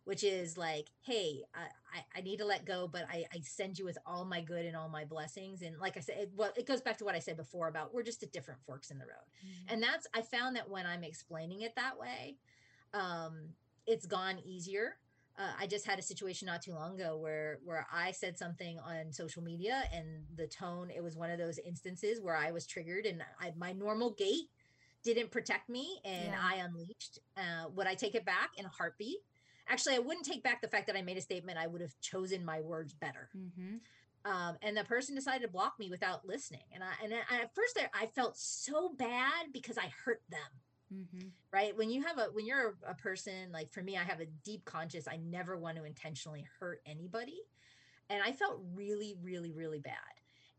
which is like, hey, I, I, need to let go, but I, I send you with all my good and all my blessings. And like I said, it, well, it goes back to what I said before about we're just at different forks in the road. Mm-hmm. And that's, I found that when I'm explaining it that way, um, it's gone easier. Uh, I just had a situation not too long ago where where I said something on social media and the tone it was one of those instances where I was triggered and I, my normal gate didn't protect me and yeah. I unleashed. Uh, would I take it back in a heartbeat? Actually, I wouldn't take back the fact that I made a statement. I would have chosen my words better. Mm-hmm. Um, and the person decided to block me without listening. And I and I, at first I, I felt so bad because I hurt them. Mm-hmm. Right. When you have a when you're a, a person like for me, I have a deep conscious. I never want to intentionally hurt anybody, and I felt really, really, really bad.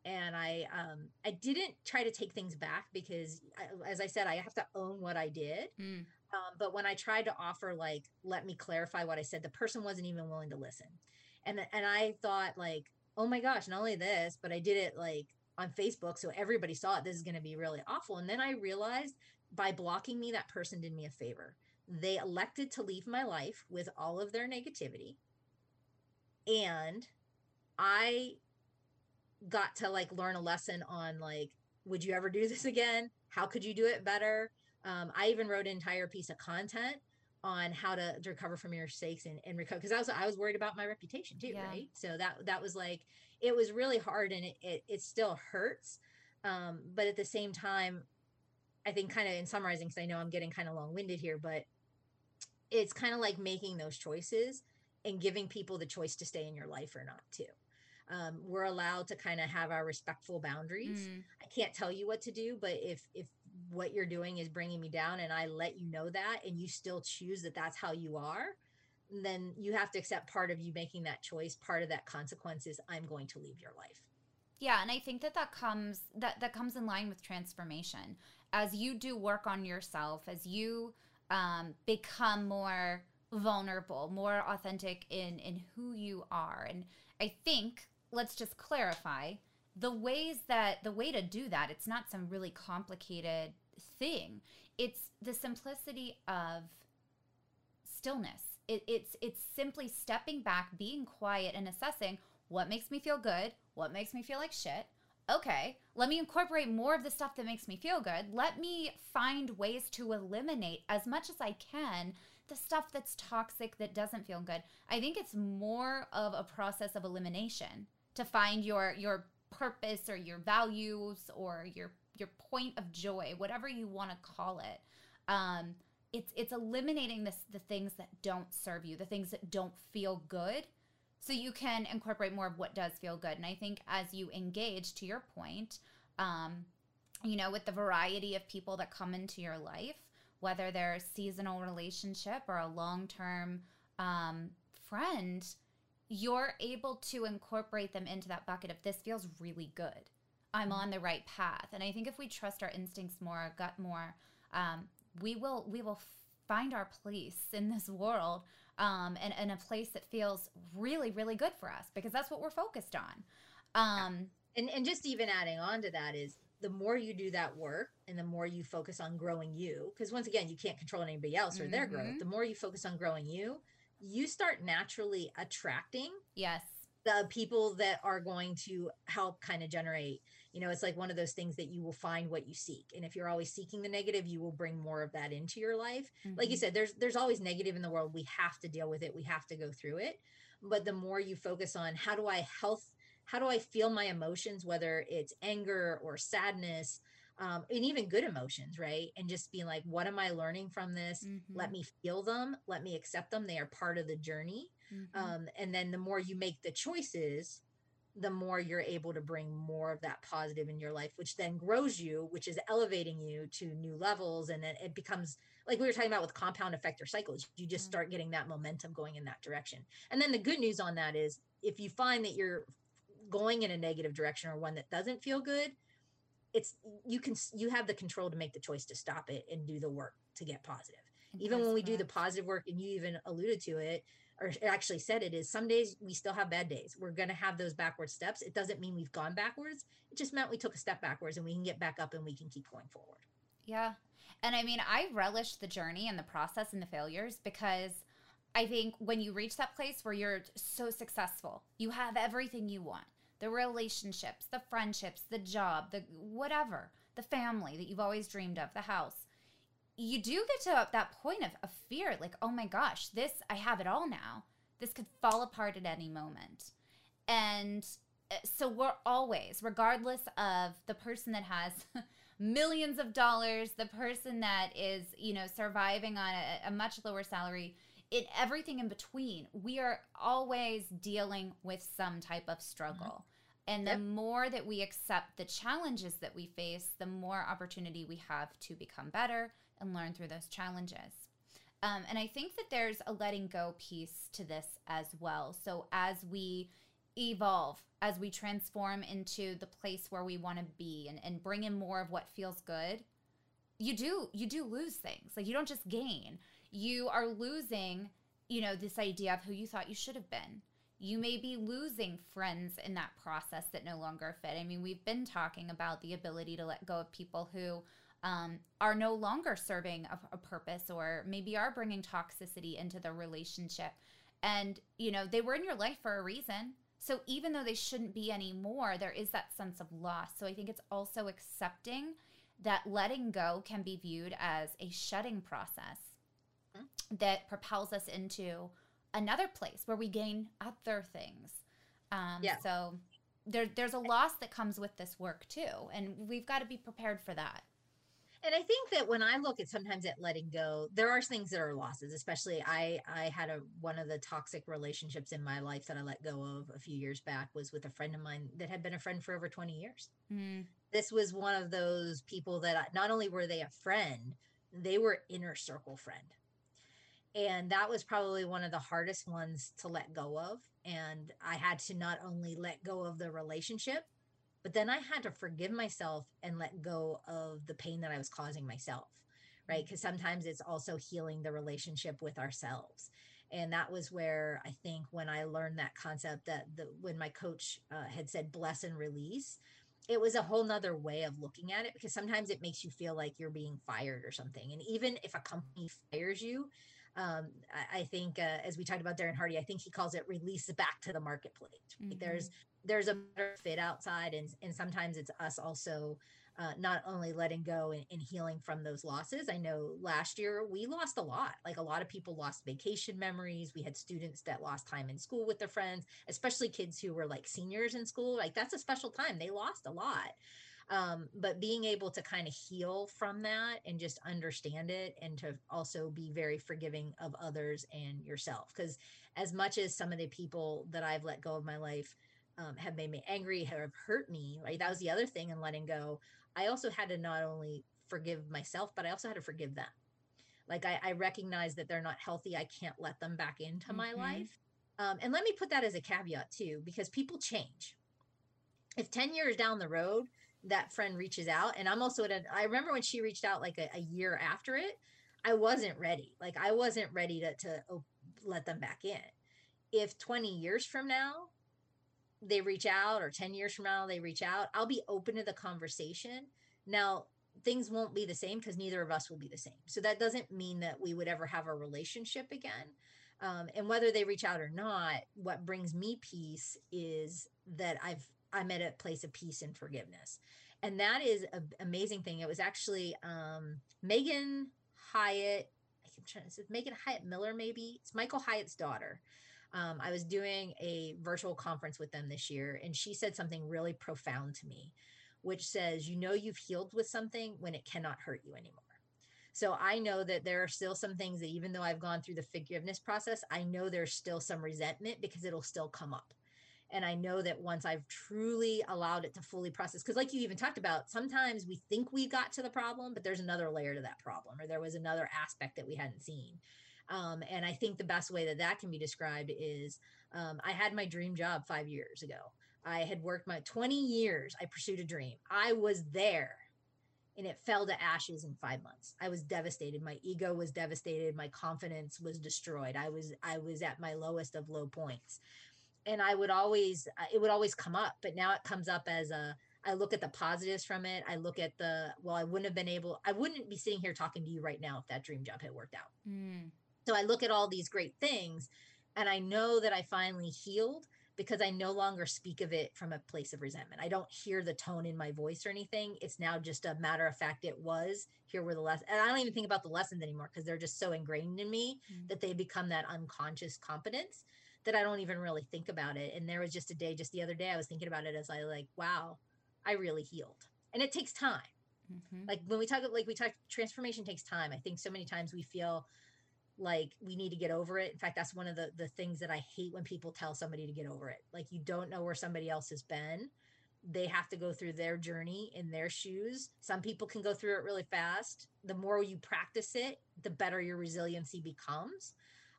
And I um I didn't try to take things back because, I, as I said, I have to own what I did. Mm. Um, but when I tried to offer like, let me clarify what I said, the person wasn't even willing to listen. And and I thought like, oh my gosh, not only this, but I did it like on Facebook, so everybody saw it. This is going to be really awful. And then I realized by blocking me, that person did me a favor. They elected to leave my life with all of their negativity. And I got to like learn a lesson on like, would you ever do this again? How could you do it better? Um, I even wrote an entire piece of content on how to, to recover from your mistakes and, and recover because I was I was worried about my reputation too, yeah. right? So that that was like it was really hard and it it, it still hurts. Um, but at the same time, I think kind of in summarizing, because I know I'm getting kind of long winded here, but it's kind of like making those choices and giving people the choice to stay in your life or not too. Um, we're allowed to kind of have our respectful boundaries. Mm. I can't tell you what to do, but if if what you're doing is bringing me down and I let you know that and you still choose that that's how you are, then you have to accept part of you making that choice. Part of that consequence is I'm going to leave your life. Yeah, and I think that that comes that that comes in line with transformation as you do work on yourself, as you um, become more vulnerable, more authentic in in who you are. And I think let's just clarify the ways that the way to do that. It's not some really complicated thing. It's the simplicity of stillness. It, it's it's simply stepping back, being quiet, and assessing what makes me feel good, what makes me feel like shit, okay, let me incorporate more of the stuff that makes me feel good. Let me find ways to eliminate as much as I can the stuff that's toxic that doesn't feel good. I think it's more of a process of elimination to find your your purpose or your values or your your point of joy, whatever you want to call it. Um, it's it's eliminating this the things that don't serve you, the things that don't feel good, so you can incorporate more of what does feel good. And I think as you engage, to your point, um, you know, with the variety of people that come into your life, whether they're a seasonal relationship or a long term um, friend, you're able to incorporate them into that bucket of this feels really good. I'm on the right path. And I think if we trust our instincts more, our gut more, um, we will we will find our place in this world um, and, and a place that feels really, really good for us because that's what we're focused on. Um, and, and just even adding on to that is the more you do that work and the more you focus on growing you, because once again, you can't control anybody else or mm-hmm. their growth. Mm-hmm. The more you focus on growing you, you start naturally attracting yes. the people that are going to help kind of generate you know it's like one of those things that you will find what you seek. And if you're always seeking the negative you will bring more of that into your life. Mm-hmm. like you mm-hmm. said there's there's always negative in the world. We have to deal with it. We have to go through it. But the more you focus on how do i health how do i feel my emotions whether it's anger or sadness um, and even good emotions, right? And just being like, what am I learning from this? Mm-hmm. Let me feel them. Let me accept them. They are part of the journey. Mm-hmm. Um, and then the more you make the choices, the more you're able to bring more of that positive in your life, which then grows you, which is elevating you to new levels. And then it becomes like we were talking about with compound effect or cycles, you just mm-hmm. start getting that momentum going in that direction. And then the good news on that is if you find that you're going in a negative direction or one that doesn't feel good, it's you can you have the control to make the choice to stop it and do the work to get positive. even when we do the positive work, and you even alluded to it, or actually said it is some days we still have bad days. We're going to have those backward steps. It doesn't mean we've gone backwards. It just meant we took a step backwards and we can get back up and we can keep going forward. Yeah. And I mean, I relish the journey and the process and the failures because I think when you reach that place where you're so successful, you have everything you want the relationships, the friendships, the job, the whatever, the family that you've always dreamed of, the house. You do get to that point of, of fear like oh my gosh this i have it all now. This could fall apart at any moment. And uh, so we're always regardless of the person that has millions of dollars the person that is you know surviving on a, a much lower salary in everything in between we are always dealing with some type of struggle And the yep. more that we accept the challenges that we face, the more opportunity we have to become better and learn through those challenges. Um, and I think that there's a letting go piece to this as well. So as we evolve, as we transform into the place where we want to be and, and bring in more of what feels good, you do you do lose things. Like you don't just gain. You are losing, you know, this idea of who you thought you should have been. You may be losing friends in that process that no longer fit. I mean, we've been talking about the ability to let go of people who um, are no longer serving a, a purpose or maybe are bringing toxicity into the relationship. And, you know, they were in your life for a reason. So even though they shouldn't be anymore, there is that sense of loss. So I think it's also accepting that letting go can be viewed as a shedding process. That propels us into another place where we gain other things. Um, yeah. So there, there's a loss that comes with this work too, and we've got to be prepared for that and i think that when i look at sometimes at letting go there are things that are losses especially i i had a one of the toxic relationships in my life that i let go of a few years back was with a friend of mine that had been a friend for over 20 years mm. this was one of those people that I, not only were they a friend they were inner circle friend and that was probably one of the hardest ones to let go of and i had to not only let go of the relationship but then I had to forgive myself and let go of the pain that I was causing myself, right? Because mm. sometimes it's also healing the relationship with ourselves. And that was where I think when I learned that concept that the when my coach uh, had said bless and release, it was a whole nother way of looking at it because sometimes it makes you feel like you're being fired or something. And even if a company fires you, um, I, I, think uh, as we talked about Darren Hardy, I think he calls it release back to the marketplace. Right? Mm-hmm. There's there's a better fit outside and and sometimes it's us also uh, not only letting go and, and, healing from those losses. I know last year we lost a lot. Like a lot of people lost vacation memories. We had students that lost time in school with their friends, especially kids who were like seniors in school. Like that's a special time. They lost a lot. Um, but being able to kind of heal from that and just understand it and to also be very forgiving of others and yourself. Because as much as some of the people that I've let go of my life, um, have made me angry, have hurt me, right? That was the other thing in letting go. I also had to not only forgive myself, but I also had to forgive them. Like I, I recognize that they're not healthy. I can't let them back into mm-hmm. my life. Um, and let me put that as a caveat too, because people change. If 10 years down the road, that friend reaches out, and I'm also at a, I remember when she reached out like a, a year after it, I wasn't ready. Like I wasn't ready to, to oh, let them back in. If 20 years from now, they reach out or 10 years from now they reach out i'll be open to the conversation now things won't be the same because neither of us will be the same so that doesn't mean that we would ever have a relationship again um, and whether they reach out or not what brings me peace is that i've i'm at a place of peace and forgiveness and that is an amazing thing it was actually um, megan hyatt i'm trying to say megan hyatt miller maybe it's michael hyatt's daughter um, I was doing a virtual conference with them this year, and she said something really profound to me, which says, You know, you've healed with something when it cannot hurt you anymore. So I know that there are still some things that, even though I've gone through the forgiveness process, I know there's still some resentment because it'll still come up. And I know that once I've truly allowed it to fully process, because like you even talked about, sometimes we think we got to the problem, but there's another layer to that problem, or there was another aspect that we hadn't seen. Um, and I think the best way that that can be described is um, I had my dream job five years ago. I had worked my 20 years. I pursued a dream. I was there and it fell to ashes in five months. I was devastated. My ego was devastated. My confidence was destroyed. I was, I was at my lowest of low points. And I would always, uh, it would always come up, but now it comes up as a, I look at the positives from it. I look at the, well, I wouldn't have been able, I wouldn't be sitting here talking to you right now if that dream job had worked out. Mm. So I look at all these great things and I know that I finally healed because I no longer speak of it from a place of resentment. I don't hear the tone in my voice or anything. It's now just a matter of fact it was. Here were the lessons. And I don't even think about the lessons anymore because they're just so ingrained in me mm-hmm. that they become that unconscious competence that I don't even really think about it. And there was just a day, just the other day, I was thinking about it as I like, wow, I really healed. And it takes time. Mm-hmm. Like when we talk, like we talk, transformation takes time. I think so many times we feel like we need to get over it in fact that's one of the the things that i hate when people tell somebody to get over it like you don't know where somebody else has been they have to go through their journey in their shoes some people can go through it really fast the more you practice it the better your resiliency becomes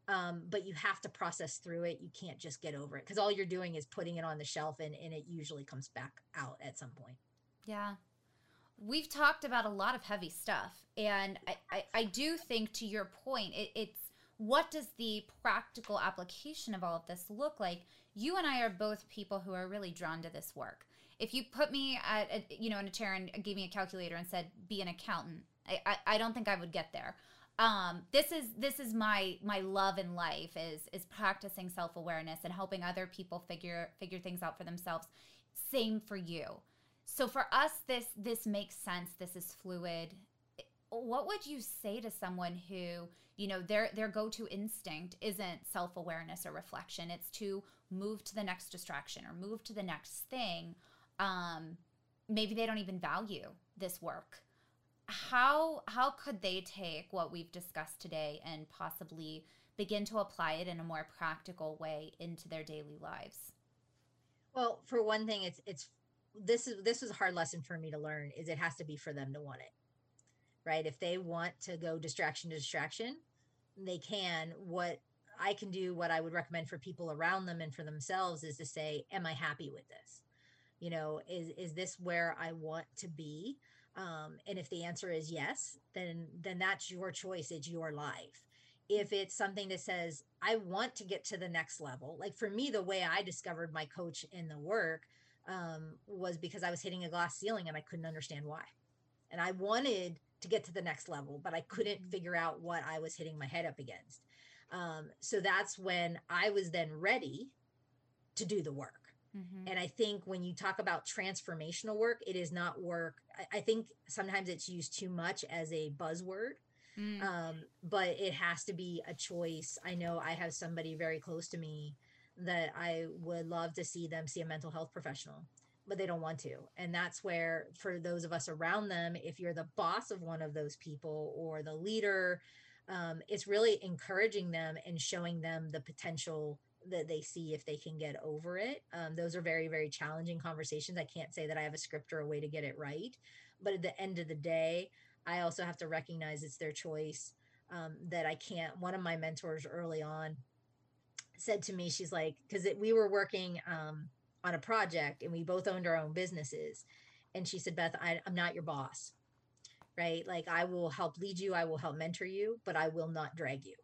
um, but you have to process through it. You can't just get over it because all you're doing is putting it on the shelf and, and it usually comes back out at some point. Yeah. We've talked about a lot of heavy stuff and i, I, I do think to your point it, it's what does the practical application of all of this look like? You and i are both people who are really drawn to this work. If you put me at a, you know in a chair and gave me a calculator and said be an accountant i, I, I don't think i would get there um, this is this is my my love in life is is practicing self-awareness and helping other people figure figure things out for themselves. Same for you. So for us this this makes sense. This is fluid. What would you say to someone who you know their their go-to instinct isn't self-awareness or reflection? It's to move to the next distraction or move to the next thing. Um maybe they don't even value this work how how could they take what we've discussed today and possibly begin to apply it in a more practical way into their daily lives? Well for one thing it's it's this is this is a hard lesson for me to learn is it has to be for them to want it. Right? If they want to go distraction to distraction they can. What i can do what i would recommend for people around them and for themselves is to say am i happy with this? You know is is this where i want to be um, and if the answer is yes then then that's your choice it's your life if it's something that says i want to get to the next level like for me the way i discovered my coach in the work um, was because I was hitting a glass ceiling and I couldn't understand why. And I wanted to get to the next level, but I couldn't mm-hmm. figure out what I was hitting my head up against. Um, so that's when I was then ready to do the work. Mm-hmm. And I think when you talk about transformational work, it is not work. I, I think sometimes it's used too much as a buzzword. Mm. Um, but it has to be a choice. I know I have somebody very close to me that I would love to see them see a mental health professional, but they don't want to. And that's where, for those of us around them, if you're the boss of one of those people or the leader, um, it's really encouraging them and showing them the potential that they see if they can get over it. Um, those are very, very challenging conversations. I can't say that I have a script or a way to get it right. But at the end of the day, I also have to recognize it's their choice. Um, that I can't. One of my mentors early on, said to me, she's like, because we were working um, on a project and we both owned our own businesses. And she said, Beth, I, I'm not your boss, right? Like, I will help lead you, I will help mentor you, but I will not drag you.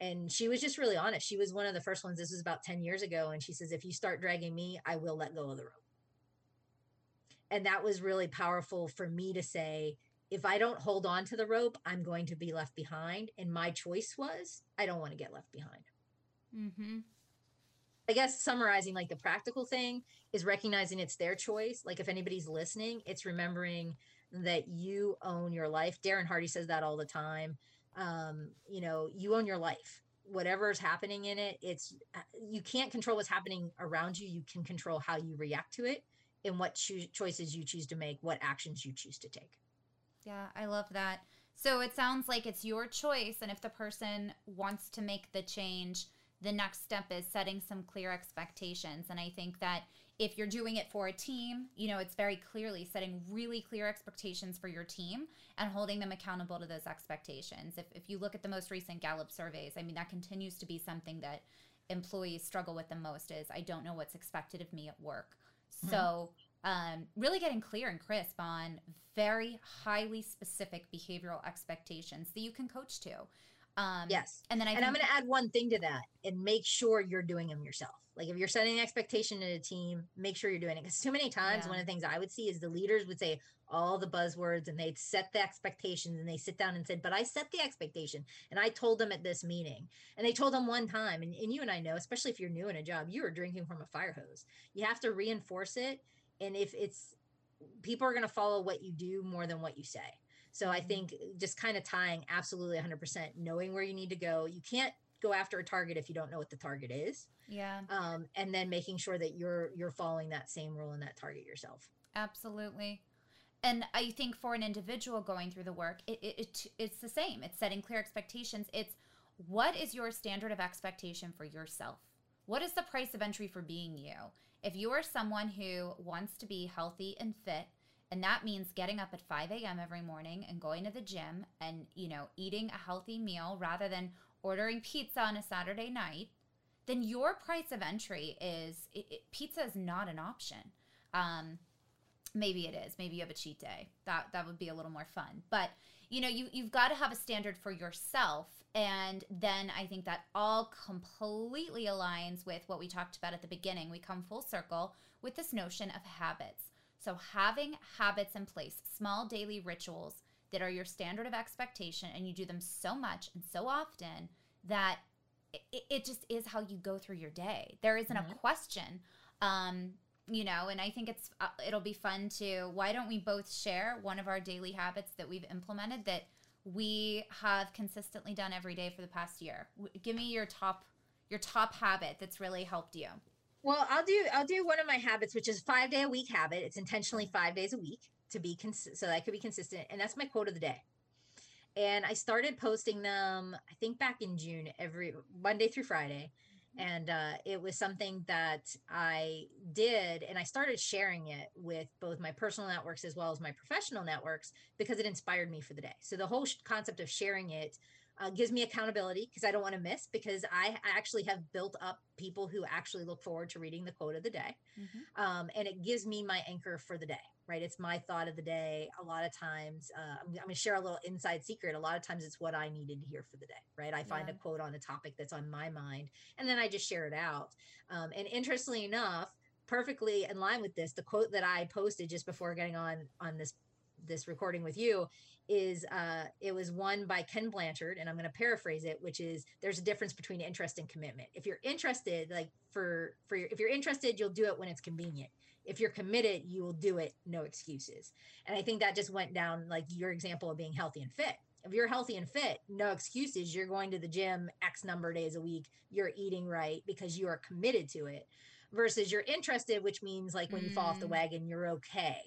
And she was just really honest. She was one of the first ones. This was about 10 years ago. And she says, if you start dragging me, I will let go of the rope. And that was really powerful for me to say, if I don't hold on to the rope, I'm going to be left behind. And my choice was, I don't want to get left behind. Mm-hmm. I guess summarizing like the practical thing is recognizing it's their choice. Like if anybody's listening, it's remembering that you own your life. Darren Hardy says that all the time. Um, you know, you own your life. Whatever's happening in it, it's uh, you can't control what's happening around you. You can control how you react to it and what cho- choices you choose to make, what actions you choose to take. Yeah, I love that. So it sounds like it's your choice, and if the person wants to make the change, the next step is setting some clear expectations. And I think that if you're doing it for a team, you know, it's very clearly setting really clear expectations for your team and holding them accountable to those expectations. If, if you look at the most recent Gallup surveys, I mean, that continues to be something that employees struggle with the most is I don't know what's expected of me at work. Mm-hmm. So, um, really getting clear and crisp on very highly specific behavioral expectations that you can coach to. Um, yes. And then I and I'm going to add one thing to that and make sure you're doing them yourself. Like if you're setting an expectation in a team, make sure you're doing it. Because too many times, yeah. one of the things I would see is the leaders would say all the buzzwords and they'd set the expectations and they sit down and said, But I set the expectation and I told them at this meeting. And they told them one time. And, and you and I know, especially if you're new in a job, you are drinking from a fire hose. You have to reinforce it. And if it's people are going to follow what you do more than what you say. So I think just kind of tying absolutely 100%, knowing where you need to go. You can't go after a target if you don't know what the target is. Yeah. Um, and then making sure that you're you're following that same rule in that target yourself. Absolutely. And I think for an individual going through the work, it, it, it it's the same. It's setting clear expectations. It's what is your standard of expectation for yourself? What is the price of entry for being you? If you are someone who wants to be healthy and fit, and that means getting up at 5 a.m. every morning and going to the gym and, you know, eating a healthy meal rather than ordering pizza on a Saturday night, then your price of entry is it, it, pizza is not an option. Um, maybe it is. Maybe you have a cheat day. That that would be a little more fun. But you know, you you've got to have a standard for yourself, and then I think that all completely aligns with what we talked about at the beginning. We come full circle with this notion of habits. So having habits in place, small daily rituals that are your standard of expectation, and you do them so much and so often that it, it just is how you go through your day. There isn't mm-hmm. a question. Um, you know and i think it's uh, it'll be fun to why don't we both share one of our daily habits that we've implemented that we have consistently done every day for the past year give me your top your top habit that's really helped you well i'll do i'll do one of my habits which is five day a week habit. It's intentionally five days a week to be cons- so that i could be consistent and that's my quote of the day. And i started posting them i think back in june every monday through friday. And uh, it was something that I did, and I started sharing it with both my personal networks as well as my professional networks because it inspired me for the day. So the whole concept of sharing it uh, gives me accountability because I don't want to miss because I actually have built up people who actually look forward to reading the quote of the day. Mm-hmm. Um, and it gives me my anchor for the day, right? It's my thought of the day. A lot of times, uh, I'm, I'm going to share a little inside secret. A lot of times it's what I needed to hear for the day, right? I find yeah. a quote on a topic that's on my mind and then I just share it out. Um, and interestingly enough, perfectly in line with this, the quote that I posted just before getting on on this this recording with you is uh, it was one by Ken Blanchard, and I'm going to paraphrase it, which is there's a difference between interest and commitment. If you're interested, like for for your, if you're interested, you'll do it when it's convenient. If you're committed, you will do it, no excuses. And I think that just went down like your example of being healthy and fit. If you're healthy and fit, no excuses. You're going to the gym X number of days a week. You're eating right because you are committed to it. Versus you're interested, which means like when you fall off the mm. wagon, you're okay.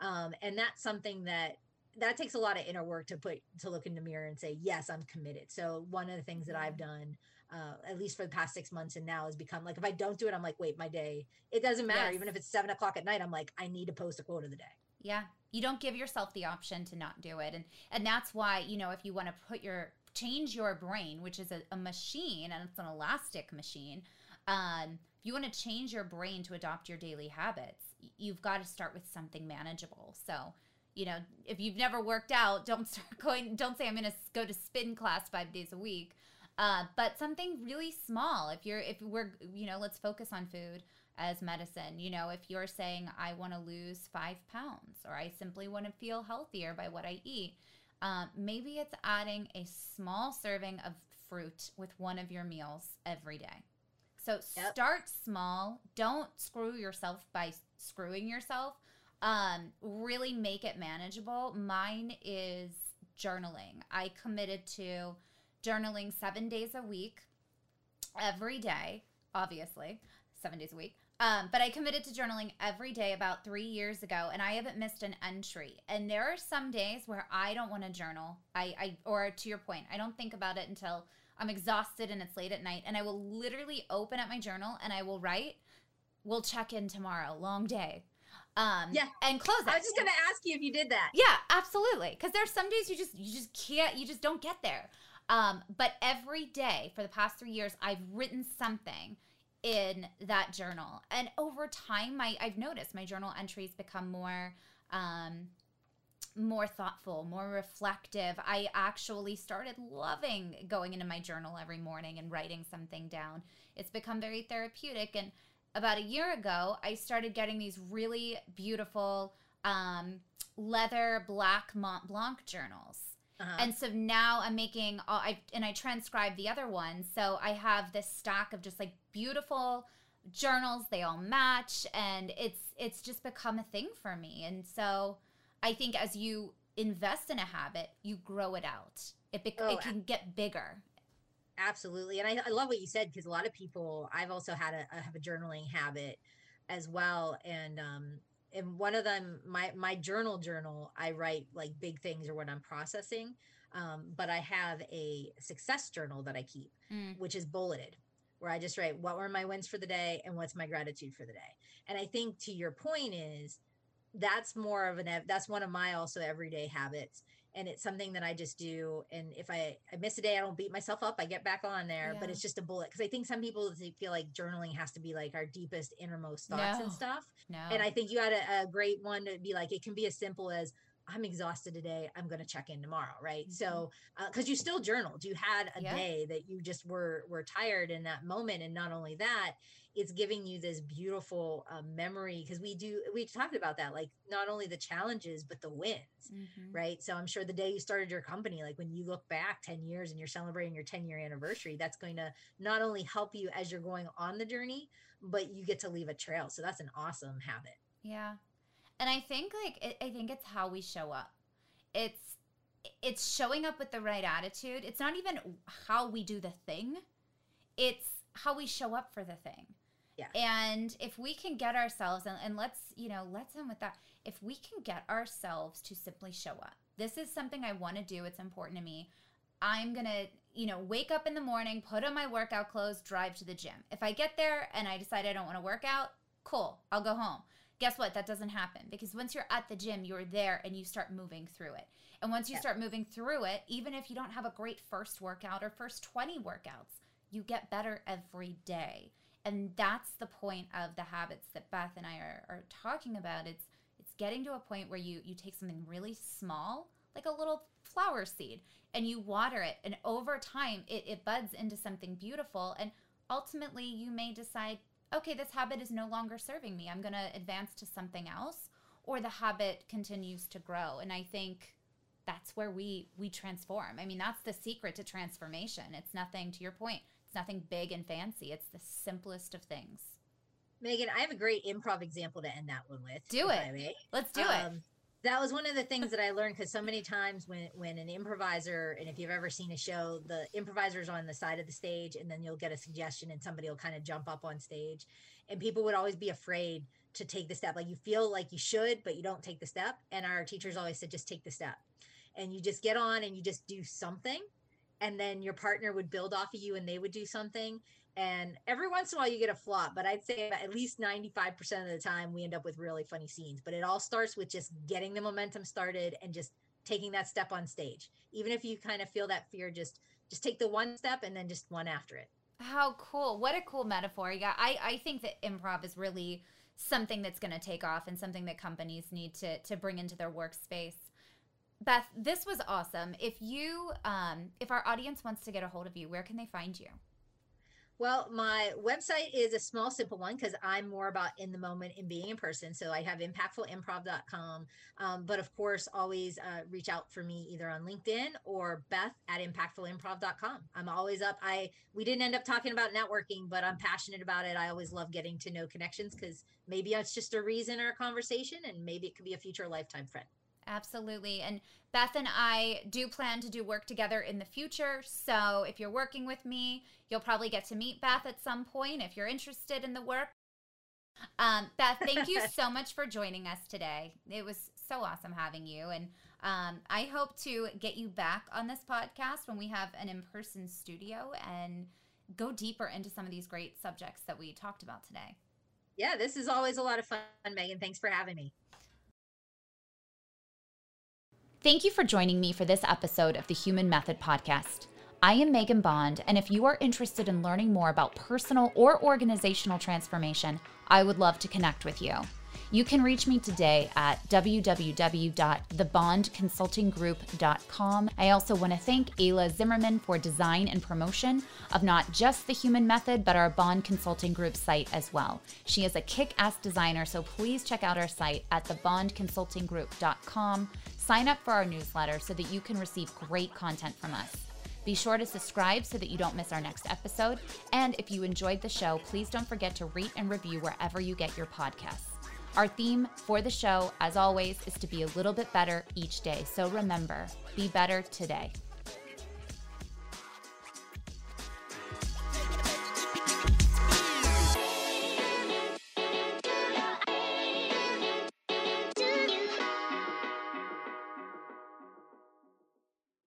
Um, and that's something that that takes a lot of inner work to put to look in the mirror and say yes i'm committed. So one of the things that i've done uh, at least for the past six months and now has become like if i don't do it i'm like wait my day. It doesn't matter yes. even if it's seven o'clock at night i'm like i need to post a quote of the day. Yeah. You don't give yourself the option to not do it and and that's why you know if you want to put your change your brain which is a, a machine and it's an elastic machine um, if you want to change your brain to adopt your daily habits you've got to start with something manageable. So you know, if you've never worked out, don't start going, don't say I'm going to go to spin class five days a week. Uh, but something really small. If you're, if we're, you know, let's focus on food as medicine. You know, if you're saying, I want to lose five pounds or I simply want to feel healthier by what I eat, um, maybe it's adding a small serving of fruit with one of your meals every day. So yep. start small. Don't screw yourself by screwing yourself um, really make it manageable. Mine is journaling. I committed to journaling seven days a week, every day, obviously, seven days a week. Um, but I committed to journaling every day about three years ago, and I haven't missed an entry. And there are some days where I don't want to journal. I, I, or to your point, I don't think about it until I'm exhausted and it's late at night, and I will literally open up my journal and I will write. We'll check in tomorrow. Long day. Um, yeah, and close it. I was just gonna ask you if you did that. Yeah, absolutely. Because there's some days you just you just can't you just don't get there. Um, but every day for the past three years, I've written something in that journal, and over time, my I've noticed my journal entries become more. Um, more thoughtful, more reflective. I actually started loving going into my journal every morning and writing something down. It's become very therapeutic. And about a year ago, I started getting these really beautiful um, leather black Mont Blanc journals. Uh-huh. And so now I'm making all I and I transcribe the other ones. So I have this stack of just like beautiful journals. They all match and it's it's just become a thing for me. And so I think as you invest in a habit, you grow it out. It, bec- oh, it can get bigger Absolutely. And I, I love what you said because a lot of people, I've also had a, have a journaling habit as well. And, um, and one of them, my my journal journal, I write like big things or what I'm processing. Um, but I have a success journal that I keep, mm. which is bulleted, where I just write what were my wins for the day and what's my gratitude for the day. And I think to your point is that's more of an that's one of my also everyday habits and it's something that I just do. And if I, I miss a day, I don't beat myself up. I get back on there, yeah. but it's just a bullet. Cause I think some people they feel like journaling has to be like our deepest, innermost thoughts no. and stuff. No. And I think you had a, a, great one to be like, it can be as simple as I'm exhausted today. I'm going to check in tomorrow. Right. Mm-hmm. So, uh, cause you still journaled, you had a yeah. day that you just were, were tired in that moment. And not only that, it's giving you this beautiful uh, memory because we do we talked about that like not only the challenges but the wins mm-hmm. right? So i'm sure the day you started your company like when you look back 10 years and you're celebrating your 10 year anniversary that's going to not only help you as you're going on the journey but you get to leave a trail. So that's an awesome habit. Yeah. And i think like it, i think it's how we show up. It's it's showing up with the right attitude. It's not even how we do the thing. It's how we show up for the thing yeah. And if we can get ourselves, and, and let's, you know, let's end with that. If we can get ourselves to simply show up, this is something I want to do. It's important to me. I'm going to, you know, wake up in the morning, put on my workout clothes, drive to the gym. If I get there and I decide I don't want to work out, cool, I'll go home. Guess what? That doesn't happen because once you're at the gym, you're there and you start moving through it. And once you start moving through it, even if you don't have a great first workout or first 20 workouts, you get better every day and that's the point of the habits that Beth and I are, are talking about. It's it's getting to a point where you you take something really small, like a little flower seed, and you water it, and over time it, it buds into something beautiful. And ultimately, you may decide, okay, this habit is no longer serving me. I'm going to advance to something else, or the habit continues to grow. And I think that's where we we transform. I mean, that's the secret to transformation. It's nothing to your point nothing big and fancy. It's the simplest of things. Megan, I have a great improv example to end that one with. Do it. Let's do um, it. That was one of the things that I learned because so many times when when an improviser, and if you've ever seen a show, the improviser's on the side of the stage, and then you'll get a suggestion, and somebody will kind of jump up on stage, and people would always be afraid to take the step. Like you feel like you should, but you don't take the step. And our teachers always said, just take the step, and you just get on and you just do something and then your partner would build off of you and they would do something. And every once in a while you get a flop but i'd say at least 95% of the time we end up with really funny scenes. But it all starts with just getting the momentum started and just taking that step on stage. Even if you kind of feel that fear just just take the one step and then just one after it. How cool. What a cool metaphor. Yeah i i think that improv is really something that's going to take off and something that companies need to to bring into their workspace Beth, this was awesome. If you, um, if our audience wants to get a hold of you, where can they find you? Well, my website is a small, simple one because I'm more about in the moment and being in person. So I have impactfulimprov.com. Um, but of course, always uh, reach out for me either on LinkedIn or Beth at impactfulimprov.com. I'm always up. I we didn't end up talking about networking, but I'm passionate about it. I always love getting to know connections because maybe it's just a reason or a conversation, and maybe it could be a future lifetime friend. Absolutely. And Beth and I do plan to do work together in the future. So if you're working with me, you'll probably get to meet Beth at some point if you're interested in the work. Um, Beth, thank you so much for joining us today. It was so awesome having you. And um, I hope to get you back on this podcast when we have an in person studio and go deeper into some of these great subjects that we talked about today. Yeah, this is always a lot of fun, Megan. Thanks for having me. Thank you for joining me for this episode of the Human Method Podcast. I am Megan Bond, and if you are interested in learning more about personal or organizational transformation, I would love to connect with you. You can reach me today at www.thebondconsultinggroup.com. I also want to thank Ayla Zimmerman for design and promotion of not just the Human Method, but our Bond Consulting Group site as well. She is a kick ass designer, so please check out our site at thebondconsultinggroup.com. Sign up for our newsletter so that you can receive great content from us. Be sure to subscribe so that you don't miss our next episode. And if you enjoyed the show, please don't forget to rate and review wherever you get your podcasts. Our theme for the show, as always, is to be a little bit better each day. So remember, be better today.